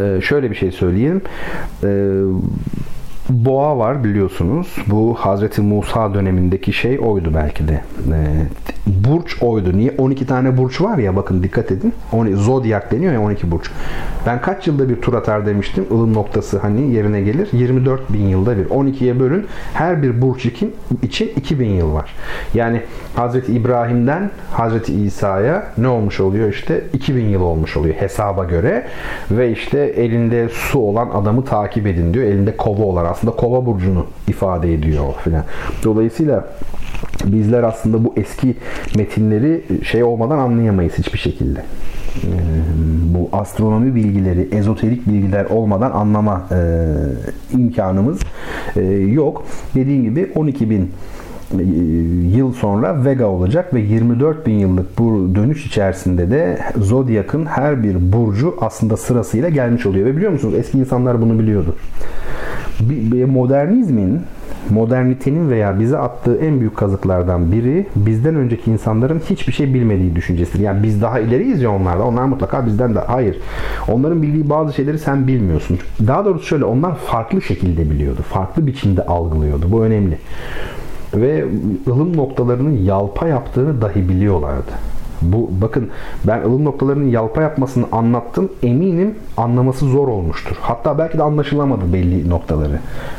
Speaker 2: e, şöyle bir şey söyleyeyim. E, boğa var biliyorsunuz. Bu Hazreti Musa dönemindeki şey oydu belki de. E, burç oydu. Niye? 12 tane burç var ya bakın dikkat edin. Zodyak deniyor ya 12 burç. Ben kaç yılda bir tur atar demiştim. Ilım noktası hani yerine gelir. 24 bin yılda bir. 12'ye bölün. Her bir burç için, için 2000 yıl var. Yani Hazreti İbrahim'den Hazreti İsa'ya ne olmuş oluyor işte 2000 yıl olmuş oluyor hesaba göre ve işte elinde su olan adamı takip edin diyor. Elinde kova olan aslında kova burcunu ifade ediyor filan. Dolayısıyla bizler aslında bu eski metinleri şey olmadan anlayamayız hiçbir şekilde. Ee, bu astronomi bilgileri, ezoterik bilgiler olmadan anlama e, imkanımız e, yok. Dediğim gibi 12 bin e, yıl sonra Vega olacak ve 24 bin yıllık bu dönüş içerisinde de Zodyak'ın her bir burcu aslında sırasıyla gelmiş oluyor. Ve biliyor musunuz eski insanlar bunu biliyordu. Modernizmin modernitenin veya bize attığı en büyük kazıklardan biri bizden önceki insanların hiçbir şey bilmediği düşüncesidir. Yani biz daha ileriyiz ya onlarla. Onlar mutlaka bizden de hayır. Onların bildiği bazı şeyleri sen bilmiyorsun. Daha doğrusu şöyle onlar farklı şekilde biliyordu. Farklı biçimde algılıyordu. Bu önemli. Ve ılım noktalarının yalpa yaptığını dahi biliyorlardı. Bu bakın ben ılım noktalarının yalpa yapmasını anlattım. Eminim anlaması zor olmuştur. Hatta belki de anlaşılamadı belli noktaları.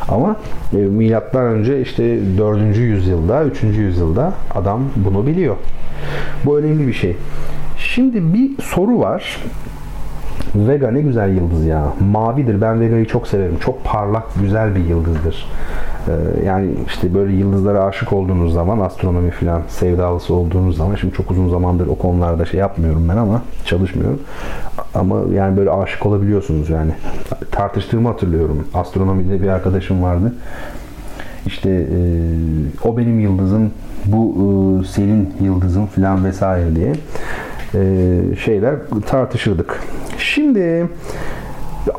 Speaker 2: Ama e, milattan önce işte 4. yüzyılda, 3. yüzyılda adam bunu biliyor. Bu önemli bir şey. Şimdi bir soru var. Vega ne güzel yıldız ya. Mavidir. Ben Vega'yı çok severim. Çok parlak, güzel bir yıldızdır. Ee, yani işte böyle yıldızlara aşık olduğunuz zaman astronomi falan sevdalısı olduğunuz zaman şimdi çok uzun zamandır o konularda şey yapmıyorum ben ama çalışmıyorum. Ama yani böyle aşık olabiliyorsunuz yani. Tartıştığımı hatırlıyorum. Astronomide bir arkadaşım vardı. İşte e, o benim yıldızım, bu e, senin yıldızın falan vesaire diye e, şeyler tartışırdık. Şimdi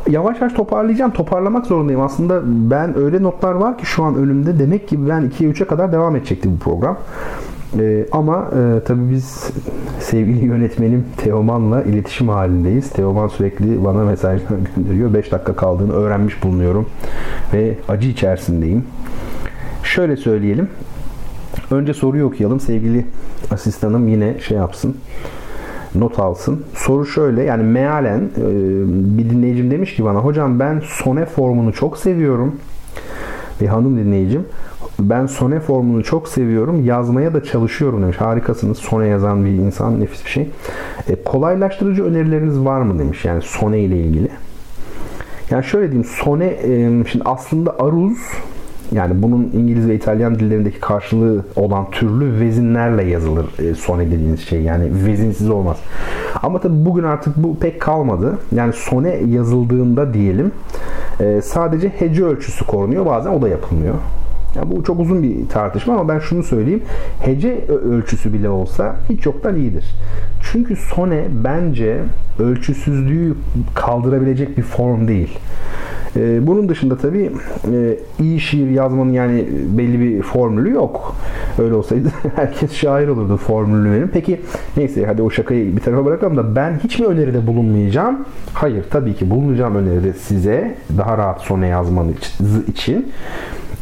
Speaker 2: yavaş yavaş toparlayacağım. Toparlamak zorundayım. Aslında ben öyle notlar var ki şu an önümde. Demek ki ben 2'ye 3'e kadar devam edecekti bu program. Ee, ama e, tabii biz sevgili yönetmenim Teoman'la iletişim halindeyiz. Teoman sürekli bana mesajlar gönderiyor. 5 dakika kaldığını öğrenmiş bulunuyorum. Ve acı içerisindeyim. Şöyle söyleyelim. Önce soruyu okuyalım. Sevgili asistanım yine şey yapsın. Not alsın. Soru şöyle yani mealen e, bir dinleyicim demiş ki bana hocam ben sone formunu çok seviyorum. Bir hanım dinleyicim ben sone formunu çok seviyorum. Yazmaya da çalışıyorum demiş. Harikasınız. Sone yazan bir insan nefis bir şey. E, kolaylaştırıcı önerileriniz var mı demiş. Yani sone ile ilgili. Yani şöyle diyeyim. Sone e, şimdi aslında aruz yani bunun İngiliz ve İtalyan dillerindeki karşılığı olan türlü vezinlerle yazılır e, sone dediğiniz şey. Yani vezinsiz olmaz. Ama tabi bugün artık bu pek kalmadı. Yani sone yazıldığında diyelim e, sadece hece ölçüsü korunuyor. Bazen o da yapılmıyor. Yani bu çok uzun bir tartışma ama ben şunu söyleyeyim. Hece ölçüsü bile olsa hiç yoktan iyidir. Çünkü sone bence ölçüsüzlüğü kaldırabilecek bir form değil. Ee, bunun dışında tabii e, iyi şiir yazmanın yani belli bir formülü yok. Öyle olsaydı herkes şair olurdu formülünü verin. Peki neyse hadi o şakayı bir tarafa bırakalım da ben hiç mi öneride bulunmayacağım? Hayır tabii ki bulunacağım öneride size daha rahat sone yazmanız için.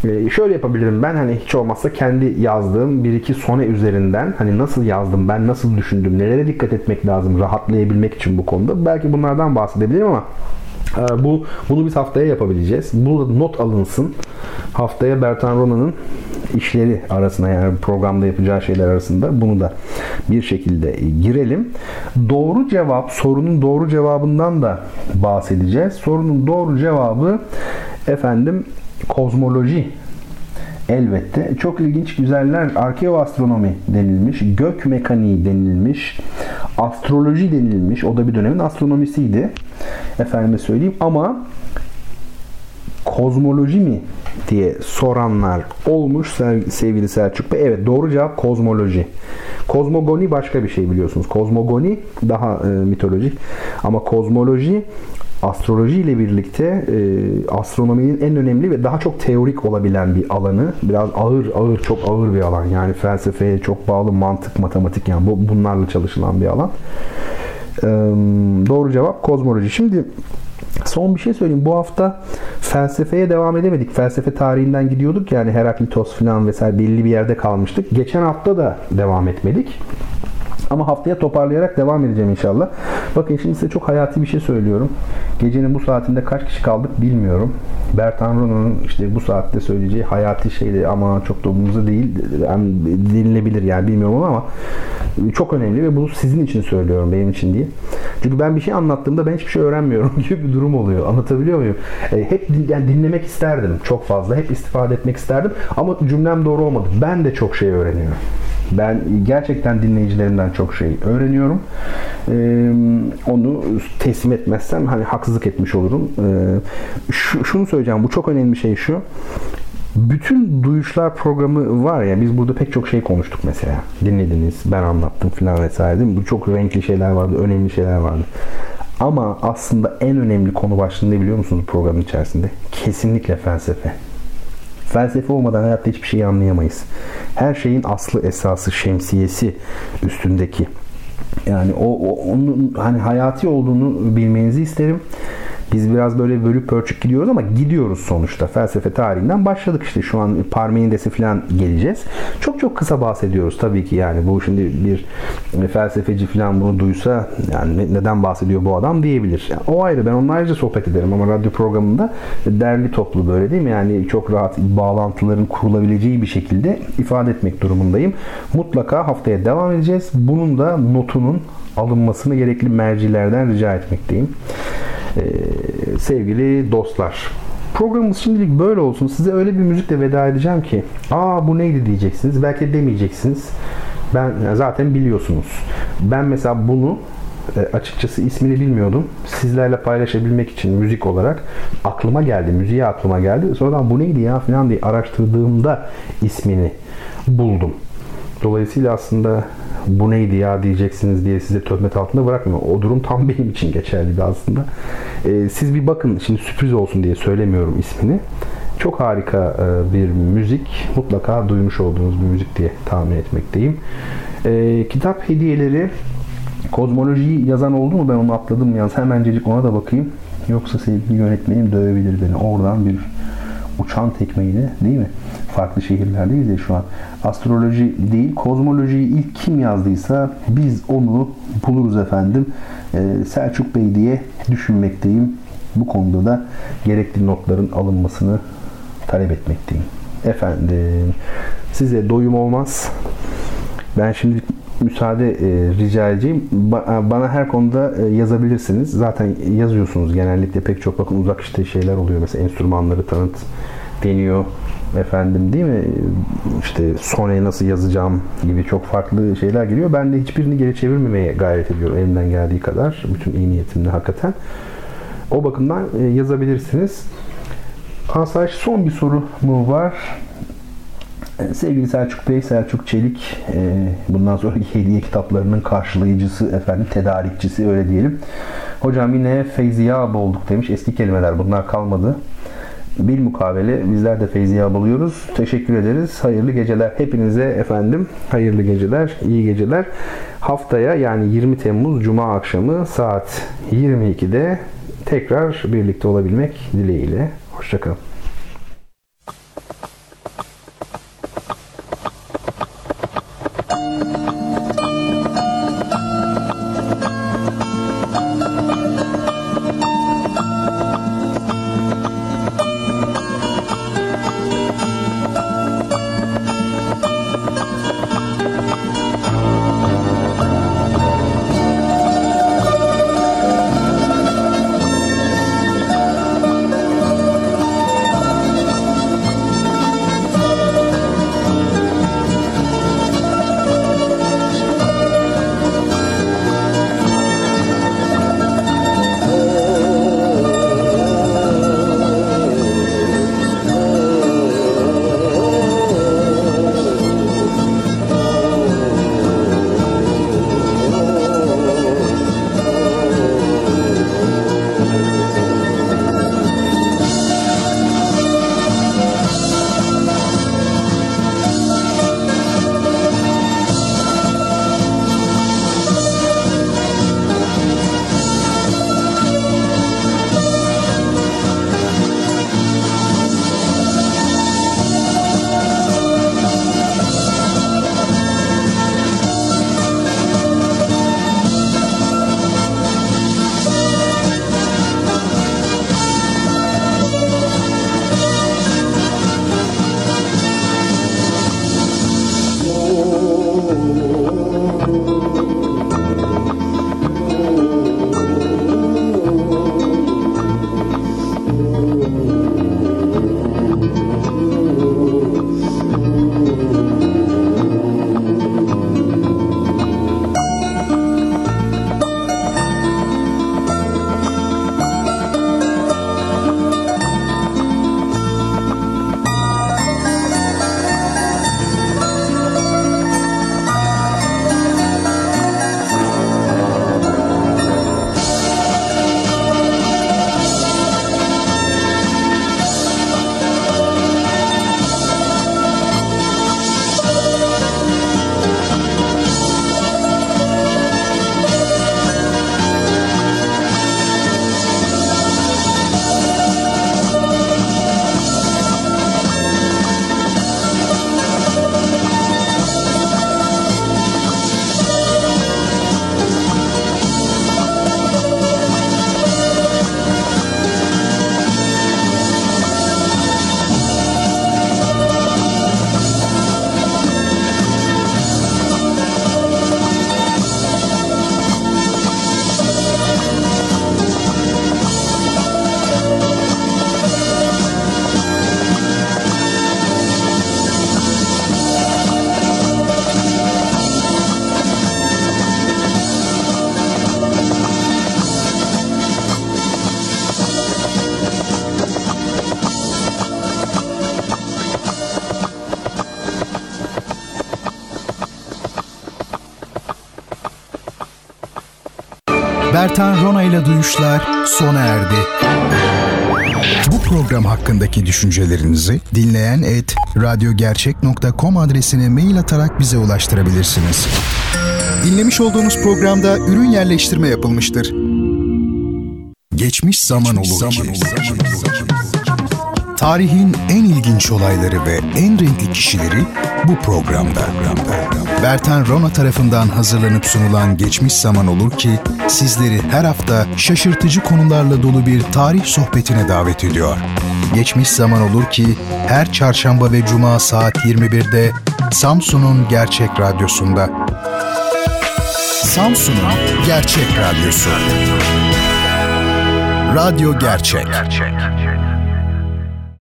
Speaker 2: Ee, şöyle yapabilirim ben hani hiç olmazsa kendi yazdığım bir iki sone üzerinden hani nasıl yazdım ben nasıl düşündüm nelere dikkat etmek lazım rahatlayabilmek için bu konuda belki bunlardan bahsedebilirim ama e, bu bunu biz haftaya yapabileceğiz. Bu not alınsın. Haftaya Bertan Rona'nın işleri arasına yani programda yapacağı şeyler arasında bunu da bir şekilde girelim. Doğru cevap sorunun doğru cevabından da bahsedeceğiz. Sorunun doğru cevabı efendim kozmoloji elbette. Çok ilginç güzeller arkeoastronomi denilmiş, gök mekaniği denilmiş, astroloji denilmiş. O da bir dönemin astronomisiydi. Efendime söyleyeyim ama kozmoloji mi diye soranlar olmuş sevgili Selçuk Bey. Evet doğru cevap kozmoloji. Kozmogoni başka bir şey biliyorsunuz. Kozmogoni daha e, mitolojik ama kozmoloji astroloji ile birlikte e, astronominin en önemli ve daha çok teorik olabilen bir alanı. Biraz ağır ağır çok ağır bir alan. Yani felsefeye çok bağlı mantık, matematik yani bu bunlarla çalışılan bir alan. E, doğru cevap kozmoloji. Şimdi Son bir şey söyleyeyim. Bu hafta felsefeye devam edemedik. Felsefe tarihinden gidiyorduk yani Heraklitos falan vesaire belli bir yerde kalmıştık. Geçen hafta da devam etmedik. Ama haftaya toparlayarak devam edeceğim inşallah. Bakın şimdi size çok hayati bir şey söylüyorum. Gecenin bu saatinde kaç kişi kaldık bilmiyorum. Bertan Rona'nın işte bu saatte söyleyeceği hayati şeyleri ama çok da umurumuzda değil. Yani dinlenebilir yani bilmiyorum ama çok önemli ve bunu sizin için söylüyorum benim için değil. Çünkü ben bir şey anlattığımda ben hiçbir şey öğrenmiyorum gibi bir durum oluyor. Anlatabiliyor muyum? E, hep din, yani dinlemek isterdim çok fazla. Hep istifade etmek isterdim ama cümlem doğru olmadı. Ben de çok şey öğreniyorum. Ben gerçekten dinleyicilerimden çok şey öğreniyorum. Ee, onu teslim etmezsem hani haksızlık etmiş olurum. Ee, şu, şunu söyleyeceğim. Bu çok önemli şey şu. Bütün duyuşlar programı var ya biz burada pek çok şey konuştuk mesela. Dinlediniz, ben anlattım filan vesaire? Bu çok renkli şeyler vardı, önemli şeyler vardı. Ama aslında en önemli konu başlığı biliyor musunuz programın içerisinde? Kesinlikle felsefe. Felsefe olmadan hayatta hiçbir şey anlayamayız. Her şeyin aslı esası şemsiyesi üstündeki. Yani o, o onun hani hayati olduğunu bilmenizi isterim. Biz biraz böyle bölüp pörçük gidiyoruz ama gidiyoruz sonuçta. Felsefe tarihinden başladık işte. Şu an Parmenides'i falan geleceğiz. Çok çok kısa bahsediyoruz tabii ki yani. Bu şimdi bir felsefeci falan bunu duysa yani neden bahsediyor bu adam diyebilir. Yani o ayrı. Ben onunla ayrıca sohbet ederim ama radyo programında derli toplu böyle değil mi? Yani çok rahat bağlantıların kurulabileceği bir şekilde ifade etmek durumundayım. Mutlaka haftaya devam edeceğiz. Bunun da notunun alınmasını gerekli mercilerden rica etmekteyim. Ee, sevgili dostlar. Programımız şimdilik böyle olsun. Size öyle bir müzikle veda edeceğim ki aa bu neydi diyeceksiniz. Belki demeyeceksiniz. Ben zaten biliyorsunuz. Ben mesela bunu e, açıkçası ismini bilmiyordum. Sizlerle paylaşabilmek için müzik olarak aklıma geldi. Müziğe aklıma geldi. Sonradan bu neydi ya falan diye araştırdığımda ismini buldum. Dolayısıyla aslında bu neydi ya diyeceksiniz diye size töhmet altında bırakmıyor. O durum tam benim için geçerliydi aslında. Ee, siz bir bakın şimdi sürpriz olsun diye söylemiyorum ismini. Çok harika e, bir müzik. Mutlaka duymuş olduğunuz bir müzik diye tahmin etmekteyim. Ee, kitap hediyeleri kozmolojiyi yazan oldu mu ben onu atladım yalnız hemencecik ona da bakayım. Yoksa sevgili yönetmenim dövebilir beni. Oradan bir uçan tekmeyle değil mi? farklı şehirlerdeyiz ya şu an. Astroloji değil, kozmolojiyi ilk kim yazdıysa biz onu buluruz efendim. Ee, Selçuk Bey diye düşünmekteyim. Bu konuda da gerekli notların alınmasını talep etmekteyim. Efendim size doyum olmaz. Ben şimdi müsaade e, rica edeceğim. Ba- bana her konuda e, yazabilirsiniz. Zaten yazıyorsunuz genellikle pek çok bakın uzak işte şeyler oluyor. Mesela enstrümanları tanıt deniyor efendim değil mi? İşte sonraya nasıl yazacağım gibi çok farklı şeyler geliyor. Ben de hiçbirini geri çevirmemeye gayret ediyorum elimden geldiği kadar. Bütün iyi niyetimle hakikaten. O bakımdan e, yazabilirsiniz. Asayiş son bir soru mu var? E, sevgili Selçuk Bey, Selçuk Çelik e, bundan sonraki hediye kitaplarının karşılayıcısı, efendim tedarikçisi öyle diyelim. Hocam yine feyziyab olduk demiş. Eski kelimeler bunlar kalmadı. Bil mukabele bizler de feyziyab oluyoruz. Teşekkür ederiz. Hayırlı geceler hepinize efendim. Hayırlı geceler, iyi geceler. Haftaya yani 20 Temmuz Cuma akşamı saat 22'de tekrar birlikte olabilmek dileğiyle. Hoşçakalın.
Speaker 1: Bertan Rona ile Duyuşlar sona erdi. Bu program hakkındaki düşüncelerinizi dinleyen et radyogercek.com adresine mail atarak bize ulaştırabilirsiniz. Dinlemiş olduğunuz programda ürün yerleştirme yapılmıştır. Geçmiş zaman olur ki. Tarihin en ilginç olayları ve en renkli kişileri bu programda. Bertan Rona tarafından hazırlanıp sunulan Geçmiş Zaman Olur ki sizleri her hafta şaşırtıcı konularla dolu bir tarih sohbetine davet ediyor. Geçmiş Zaman Olur ki her çarşamba ve cuma saat 21'de Samsun'un Gerçek Radyosu'nda. Samsun'un Gerçek Radyosu. Radyo Gerçek. Gerçek.